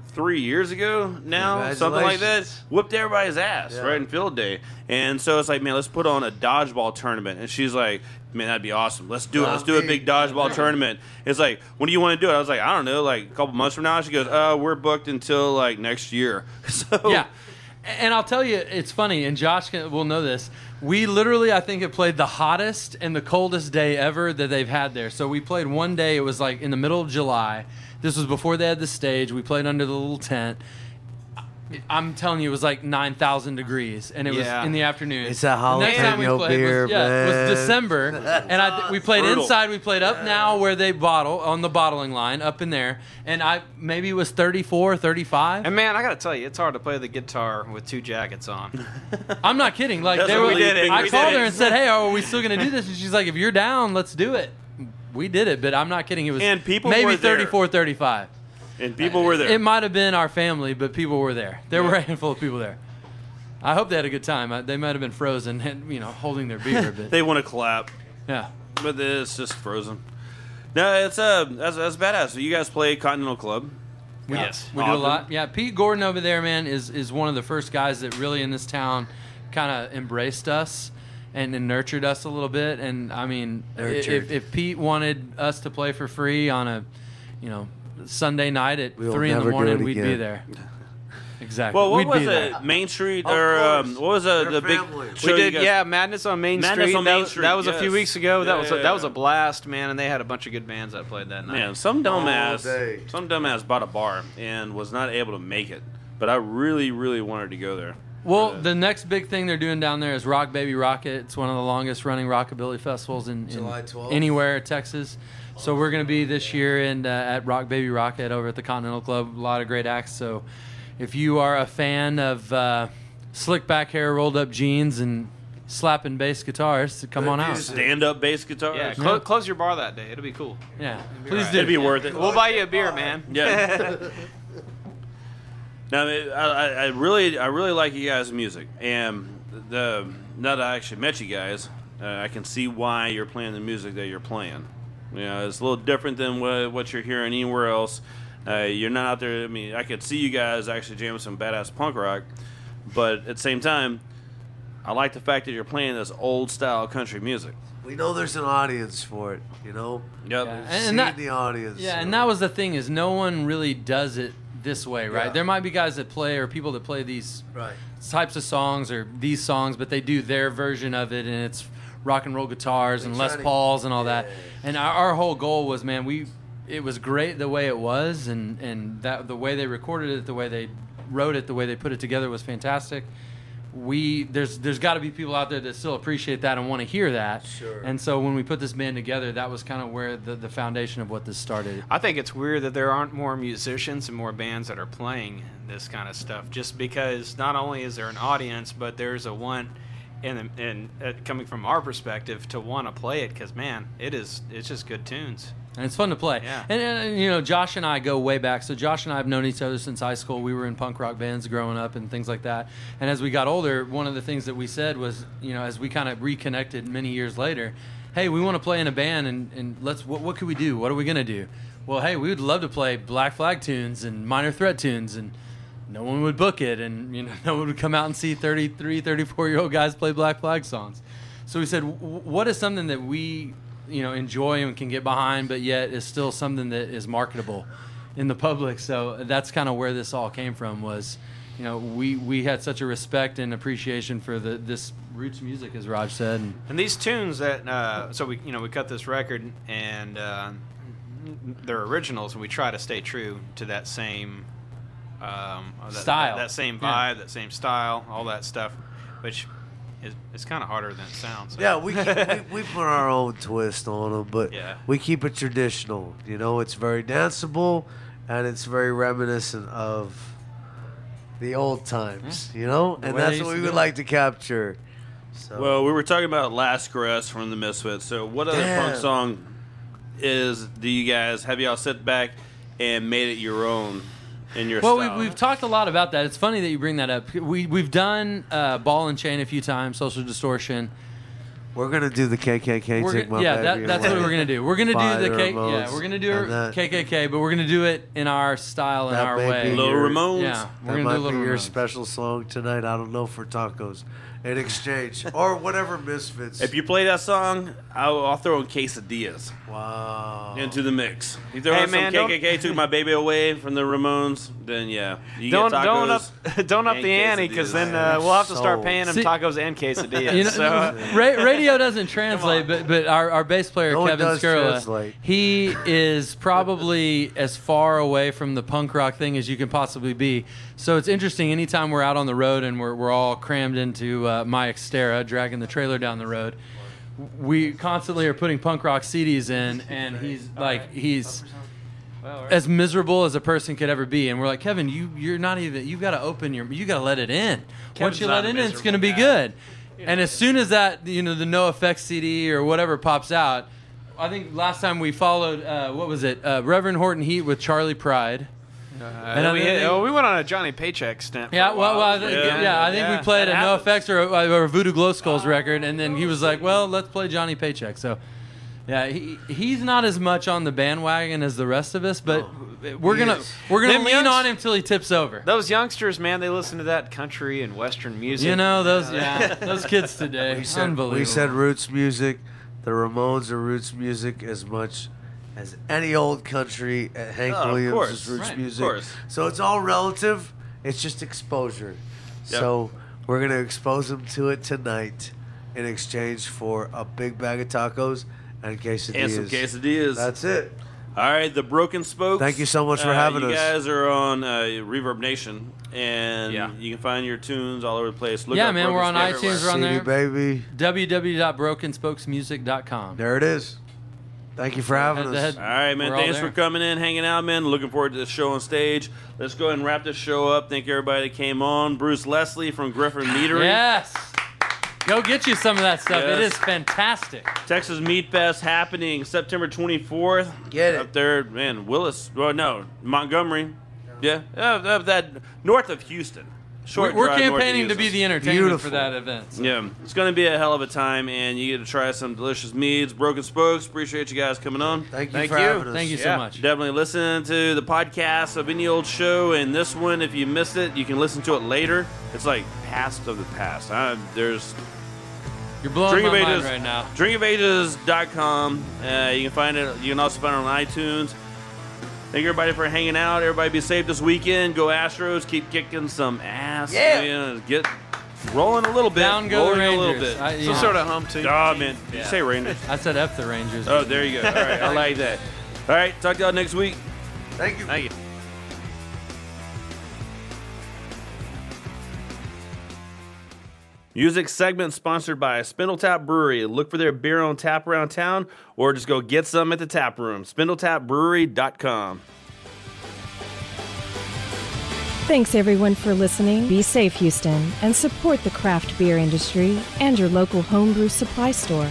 Speaker 1: three years ago now, something like that.
Speaker 9: Congratulations.
Speaker 1: Whooped everybody's ass,
Speaker 9: Yeah.
Speaker 1: right, in Field Day. And so it's like, man, let's put on a dodgeball tournament. And she's like, man, that'd be awesome. Let's do it. Let's do a big dodgeball tournament. It's like, when do you want to do it? I was like, I don't know, like a couple months from now. She goes, uh, we're booked until like next year. So
Speaker 3: yeah. And I'll tell you, it's funny, and Josh can, will know this. We literally, I think, have played the hottest and the coldest day ever that they've had there. So we played one day, it was like in the middle of July. This was before they had the stage. We played under the little tent. I'm telling you, it was like 9,000 degrees, and it
Speaker 8: Yeah.
Speaker 3: was in the afternoon.
Speaker 9: It's a
Speaker 3: The next time we
Speaker 9: jalapeno
Speaker 3: played
Speaker 9: beer,
Speaker 3: was, yeah, it was December, and I we played
Speaker 1: Brutal.
Speaker 3: inside. We played up now where they bottle on the bottling line up in there, and I maybe it was 34, 35.
Speaker 8: and man, I gotta tell you, it's hard to play the guitar with two jackets on.
Speaker 3: I'm not kidding. Like
Speaker 1: That's
Speaker 3: they were,
Speaker 1: we did it.
Speaker 3: I
Speaker 1: We
Speaker 3: called her
Speaker 1: it.
Speaker 3: and said, "Hey, are we still going to do this?" And she's like, "If you're down, let's do it." We did it, but I'm not kidding. It was
Speaker 1: And people
Speaker 3: maybe
Speaker 1: were there.
Speaker 3: 34, 35.
Speaker 1: And people were there.
Speaker 3: It might have been our family, but people were there. There were a handful of people there. I hope they had a good time. I- They might have been frozen and you know holding their beer, but
Speaker 1: they want to clap.
Speaker 3: yeah.
Speaker 1: But it's just frozen. No, it's uh, that's, that's badass. So you guys play Continental Club.
Speaker 3: We,
Speaker 8: Yes.
Speaker 3: we do a lot. Yeah, Pete Gordon over there, man, is is one of the first guys that really in this town kind of embraced us and, and nurtured us a little bit. And I mean, if, if Pete wanted us to play for free on a, you know, Sunday night at
Speaker 9: We'll
Speaker 3: three in the
Speaker 9: never do
Speaker 3: morning,
Speaker 9: it
Speaker 3: we'd be
Speaker 9: again.
Speaker 3: there. Exactly.
Speaker 1: Well, what
Speaker 3: we'd
Speaker 1: was
Speaker 3: be there.
Speaker 1: it? Main Street
Speaker 9: Of
Speaker 1: or um,
Speaker 9: course.
Speaker 1: what was the,
Speaker 9: They're
Speaker 1: the big
Speaker 9: family.
Speaker 1: show
Speaker 8: we
Speaker 1: you
Speaker 8: did,
Speaker 1: guys-
Speaker 8: yeah, Madness on Main
Speaker 1: Madness
Speaker 8: Street.
Speaker 1: on
Speaker 8: that,
Speaker 1: Main
Speaker 8: was-
Speaker 1: Street,
Speaker 8: that was a few
Speaker 1: yes.
Speaker 8: weeks ago.
Speaker 1: Yeah,
Speaker 8: that was a,
Speaker 1: yeah,
Speaker 8: that was a blast, man, and they had a bunch of good bands that played that night.
Speaker 1: Man, some dumbass,
Speaker 9: day.
Speaker 1: some dumbass bought a bar and was not able to make it. But I really, really wanted to go there.
Speaker 3: Well, the next big thing they're doing down there is Rock Baby Rocket. It's one of the longest running rockabilly festivals in, in
Speaker 9: July 12th.
Speaker 3: anywhere Texas. So we're going to be this year and uh, at Rock Baby Rocket over at the Continental Club. A lot of great acts. So if you are a fan of uh, slick back hair, rolled up jeans, and slapping bass guitars, come on out.
Speaker 1: Stand up bass guitar.
Speaker 8: Yeah, clo- close your bar that day. It'll be cool.
Speaker 3: Yeah,
Speaker 8: It'll be
Speaker 3: please
Speaker 8: all
Speaker 3: do.
Speaker 1: It'd be worth it.
Speaker 8: We'll buy you a beer, man.
Speaker 1: Yeah. Now, I, I, I really, I really like you guys' music, and the now that I actually met you guys, uh, I can see why you're playing the music that you're playing. You know, it's a little different than what, what you're hearing anywhere else. Uh, you're not out there. I mean, I could see you guys actually jamming some badass punk rock, but at the same time, I like the fact that you're playing this old style country music.
Speaker 9: We know there's an audience for it. You know.
Speaker 1: Yep.
Speaker 9: We've
Speaker 3: And
Speaker 9: seen
Speaker 3: that-
Speaker 9: the audience.
Speaker 3: Yeah, and that was the thing is no one really does it this way, right?
Speaker 9: Yeah.
Speaker 3: There might be guys that play or people that play these
Speaker 9: Right.
Speaker 3: types of songs or these songs, but they do their version of it, and it's rock and roll guitars
Speaker 9: They
Speaker 3: and
Speaker 9: try
Speaker 3: Les
Speaker 9: to-
Speaker 3: Pauls and all that. And our, our whole goal was, man, we it was great the way it was, and and that the way they recorded it, the way they wrote it, the way they put it together was fantastic. We there's there's got to be people out there that still appreciate that and want to hear that.
Speaker 9: Sure.
Speaker 3: And so when we put this band together, that was kind of where the, the foundation of what this started.
Speaker 8: I think it's weird that there aren't more musicians and more bands that are playing this kind of stuff. Just because not only is there an audience, but there's a want, and and uh, coming from our perspective, to want to play it because man, it is it's just good tunes.
Speaker 3: and it's fun to play.
Speaker 8: Yeah.
Speaker 3: And, and you know, Josh and I go way back. So Josh and I have known each other since high school. We were in punk rock bands growing up and things like that. And as we got older, one of the things that we said was, you know, as we kind of reconnected many years later, hey, we want to play in a band, and, and let's what, what could we do? What are we gonna do? Well, hey, we would love to play Black Flag tunes and Minor Threat tunes and. No one would book it, and you know, no one would come out and see 33, 34 year old guys play Black Flag songs. So we said, what is something that we, you know, enjoy and can get behind, but yet is still something that is marketable in the public? So that's kind of where this all came from. Was, you know, we we had such a respect and appreciation for the this roots music, as Raj said, and
Speaker 8: And these tunes that uh, so we you know we cut this record and uh, they're originals and we try to stay true to that same um, uh, that,
Speaker 3: Style.
Speaker 8: that, that same
Speaker 3: Yeah.
Speaker 8: vibe, that same style, all that stuff, which is it's kind of harder than it sounds.
Speaker 9: Yeah, we, keep, we we put our own twist on them, but
Speaker 8: Yeah.
Speaker 9: we keep it traditional. You know, it's very danceable, and it's very reminiscent of the old times. You know,
Speaker 1: The
Speaker 9: and that's what we would
Speaker 1: it.
Speaker 9: like to capture. So.
Speaker 1: Well, we were talking about Last Caress from the Misfits. So, what other
Speaker 9: Damn.
Speaker 1: punk song is do you guys have y'all sit back and made it your own in your
Speaker 3: well,
Speaker 1: style?
Speaker 3: we, we've talked a lot about that. It's funny that you bring that up. We we've done uh, Ball and Chain a few times, Social Distortion.
Speaker 9: We're gonna do the KKK.
Speaker 3: We're
Speaker 9: Take
Speaker 3: gonna-
Speaker 9: My
Speaker 3: yeah,
Speaker 9: Baby
Speaker 3: that, that's
Speaker 9: Away
Speaker 3: what we're gonna do. We're gonna
Speaker 9: by
Speaker 3: do the
Speaker 9: the
Speaker 3: K,
Speaker 9: Ramones,
Speaker 3: yeah, we're gonna do
Speaker 9: that-
Speaker 3: KKK, but we're gonna do it in our style and our way.
Speaker 9: be your-
Speaker 3: Yeah, we're
Speaker 9: that
Speaker 3: gonna
Speaker 9: might
Speaker 3: do a little
Speaker 9: be your
Speaker 3: Ramones.
Speaker 9: special song tonight. I don't know for tacos, in exchange or whatever misfits.
Speaker 1: if you play that song, I'll, I'll throw in quesadillas
Speaker 9: wow
Speaker 1: into the mix. You throw
Speaker 8: Hey,
Speaker 1: in
Speaker 8: man,
Speaker 1: some
Speaker 8: don't-
Speaker 1: KKK, took my baby away from the Ramones, then yeah, you
Speaker 8: don't
Speaker 1: get
Speaker 8: don't up don't up
Speaker 1: and
Speaker 8: the ante because
Speaker 1: quesadillas.
Speaker 8: then uh, we'll have to start
Speaker 9: So-
Speaker 8: paying them
Speaker 3: See-
Speaker 8: tacos and quesadillas.
Speaker 3: You know,
Speaker 8: so, uh,
Speaker 3: ra- radio doesn't translate, but but our, our bass player
Speaker 9: No, it
Speaker 3: Kevin
Speaker 9: does
Speaker 3: Skurla,
Speaker 9: translate.
Speaker 3: he is probably as far away from the punk rock thing as you can possibly be. So it's interesting. Anytime we're out on the road and we're we're all crammed into uh, my Xterra, dragging the trailer down the road, we constantly are putting punk rock CDs in, and he's like he's as miserable as a person could ever be. And we're like, Kevin, you you're not even. You've got to open your. You got to let it in. Once
Speaker 8: Kevin's
Speaker 3: you let it in, it's going to be good. And as soon as that, you know, the NOFX CD or whatever pops out, I think last time we followed, uh, what was it, uh, Reverend Horton Heat with Charley Pride.
Speaker 8: Uh, and
Speaker 3: I
Speaker 8: we,
Speaker 3: think-
Speaker 8: oh, we went on a Johnny Paycheck stint.
Speaker 3: Yeah,
Speaker 8: a
Speaker 3: well, well I think, yeah, I think we played
Speaker 8: That
Speaker 3: a No
Speaker 8: happens.
Speaker 3: Effects or, uh, or a Voodoo Glow Skulls record, and then he was like, "Well, let's play Johnny Paycheck." So, yeah, he, he's not as much on the bandwagon as the rest of us, but oh,
Speaker 8: we're
Speaker 3: gonna
Speaker 8: is.
Speaker 3: we're gonna
Speaker 8: Them
Speaker 3: lean
Speaker 8: youngs-
Speaker 3: on him till he tips over.
Speaker 8: Those youngsters, man, they listen to that country and western music.
Speaker 3: You know those yeah those kids today,
Speaker 9: We said,
Speaker 3: unbelievable.
Speaker 9: we said roots music. The Ramones are roots music as much as any old country. uh, Hank
Speaker 1: Oh, of
Speaker 9: Williams
Speaker 1: course.
Speaker 9: roots
Speaker 1: Right, of
Speaker 9: music.
Speaker 1: course.
Speaker 9: So it's all relative. It's just exposure.
Speaker 1: Yep.
Speaker 9: So we're gonna expose them to it tonight in exchange for a big bag of tacos and quesadillas.
Speaker 1: and some quesadillas.
Speaker 9: That's it.
Speaker 1: All right, the Broken Spokes.
Speaker 9: Thank you so much for
Speaker 1: Uh,
Speaker 9: having
Speaker 1: you
Speaker 9: us.
Speaker 1: You guys are on uh, Reverb Nation, and
Speaker 3: Yeah.
Speaker 1: you can find your tunes all over the place. Look
Speaker 3: yeah,
Speaker 1: up
Speaker 3: man, we're on
Speaker 1: Broken
Speaker 3: iTunes.
Speaker 1: Spokes
Speaker 3: We're on
Speaker 9: CD
Speaker 3: there.
Speaker 9: baby.
Speaker 3: www.brokenspokesmusic.com.
Speaker 9: There it is. Thank you for having
Speaker 3: Head
Speaker 9: us.
Speaker 3: head.
Speaker 1: All right, man.
Speaker 3: We're all
Speaker 1: Thanks
Speaker 3: there.
Speaker 1: for coming in, hanging out, man. Looking forward to the show on stage. Let's go ahead and wrap this show up. Thank everybody that came on. Bruce Leslie from Griffin Meadery.
Speaker 3: Yes. Go get you some of that stuff. It
Speaker 1: Yes.
Speaker 3: is fantastic.
Speaker 1: Texas Mead Fest happening September 24th.
Speaker 9: Get it.
Speaker 1: Up there, man, Willis. Well, no, Montgomery. Yeah, uh, uh, that north of Houston. Short
Speaker 3: We're, we're
Speaker 1: drive north
Speaker 3: campaigning to be the entertainment for that event. so.
Speaker 1: Yeah, it's going to be a hell of a time, and you get to try some delicious meads. Broken Spokes. Appreciate you guys coming on.
Speaker 9: Thank you
Speaker 8: Thank
Speaker 9: for
Speaker 8: you.
Speaker 9: having us.
Speaker 3: Thank you so
Speaker 1: Yeah,
Speaker 3: much.
Speaker 1: Definitely listen to the podcast of any old show, and this one, if you missed it, you can listen to it later. It's like past of the past. Uh, there's
Speaker 3: You're blowing
Speaker 1: Drink
Speaker 3: my
Speaker 1: of
Speaker 3: mind
Speaker 1: Ages,
Speaker 3: right now.
Speaker 1: drinkofages.com. Uh, you can find it. You can also find it on iTunes. Thank everybody for hanging out. Everybody be safe this weekend. Go Astros. Keep kicking some ass.
Speaker 9: Yeah.
Speaker 1: You know, get rolling a little bit.
Speaker 3: Down go the
Speaker 1: rolling a little
Speaker 3: Rangers.
Speaker 1: bit.
Speaker 3: I, you
Speaker 8: Some sort of hum too.
Speaker 1: Oh man, Did you say Rangers?
Speaker 3: I said F the Rangers.
Speaker 1: Oh, there you go. All right, I like that. All right, talk to y'all next week.
Speaker 9: Thank you.
Speaker 1: Thank you. Music segment sponsored by Spindletap Brewery. Look for their beer on tap around town or just go get some at the tap room. SpindletapBrewery.com.
Speaker 7: Thanks everyone for listening. Be safe, Houston, and support the craft beer industry and your local homebrew supply store.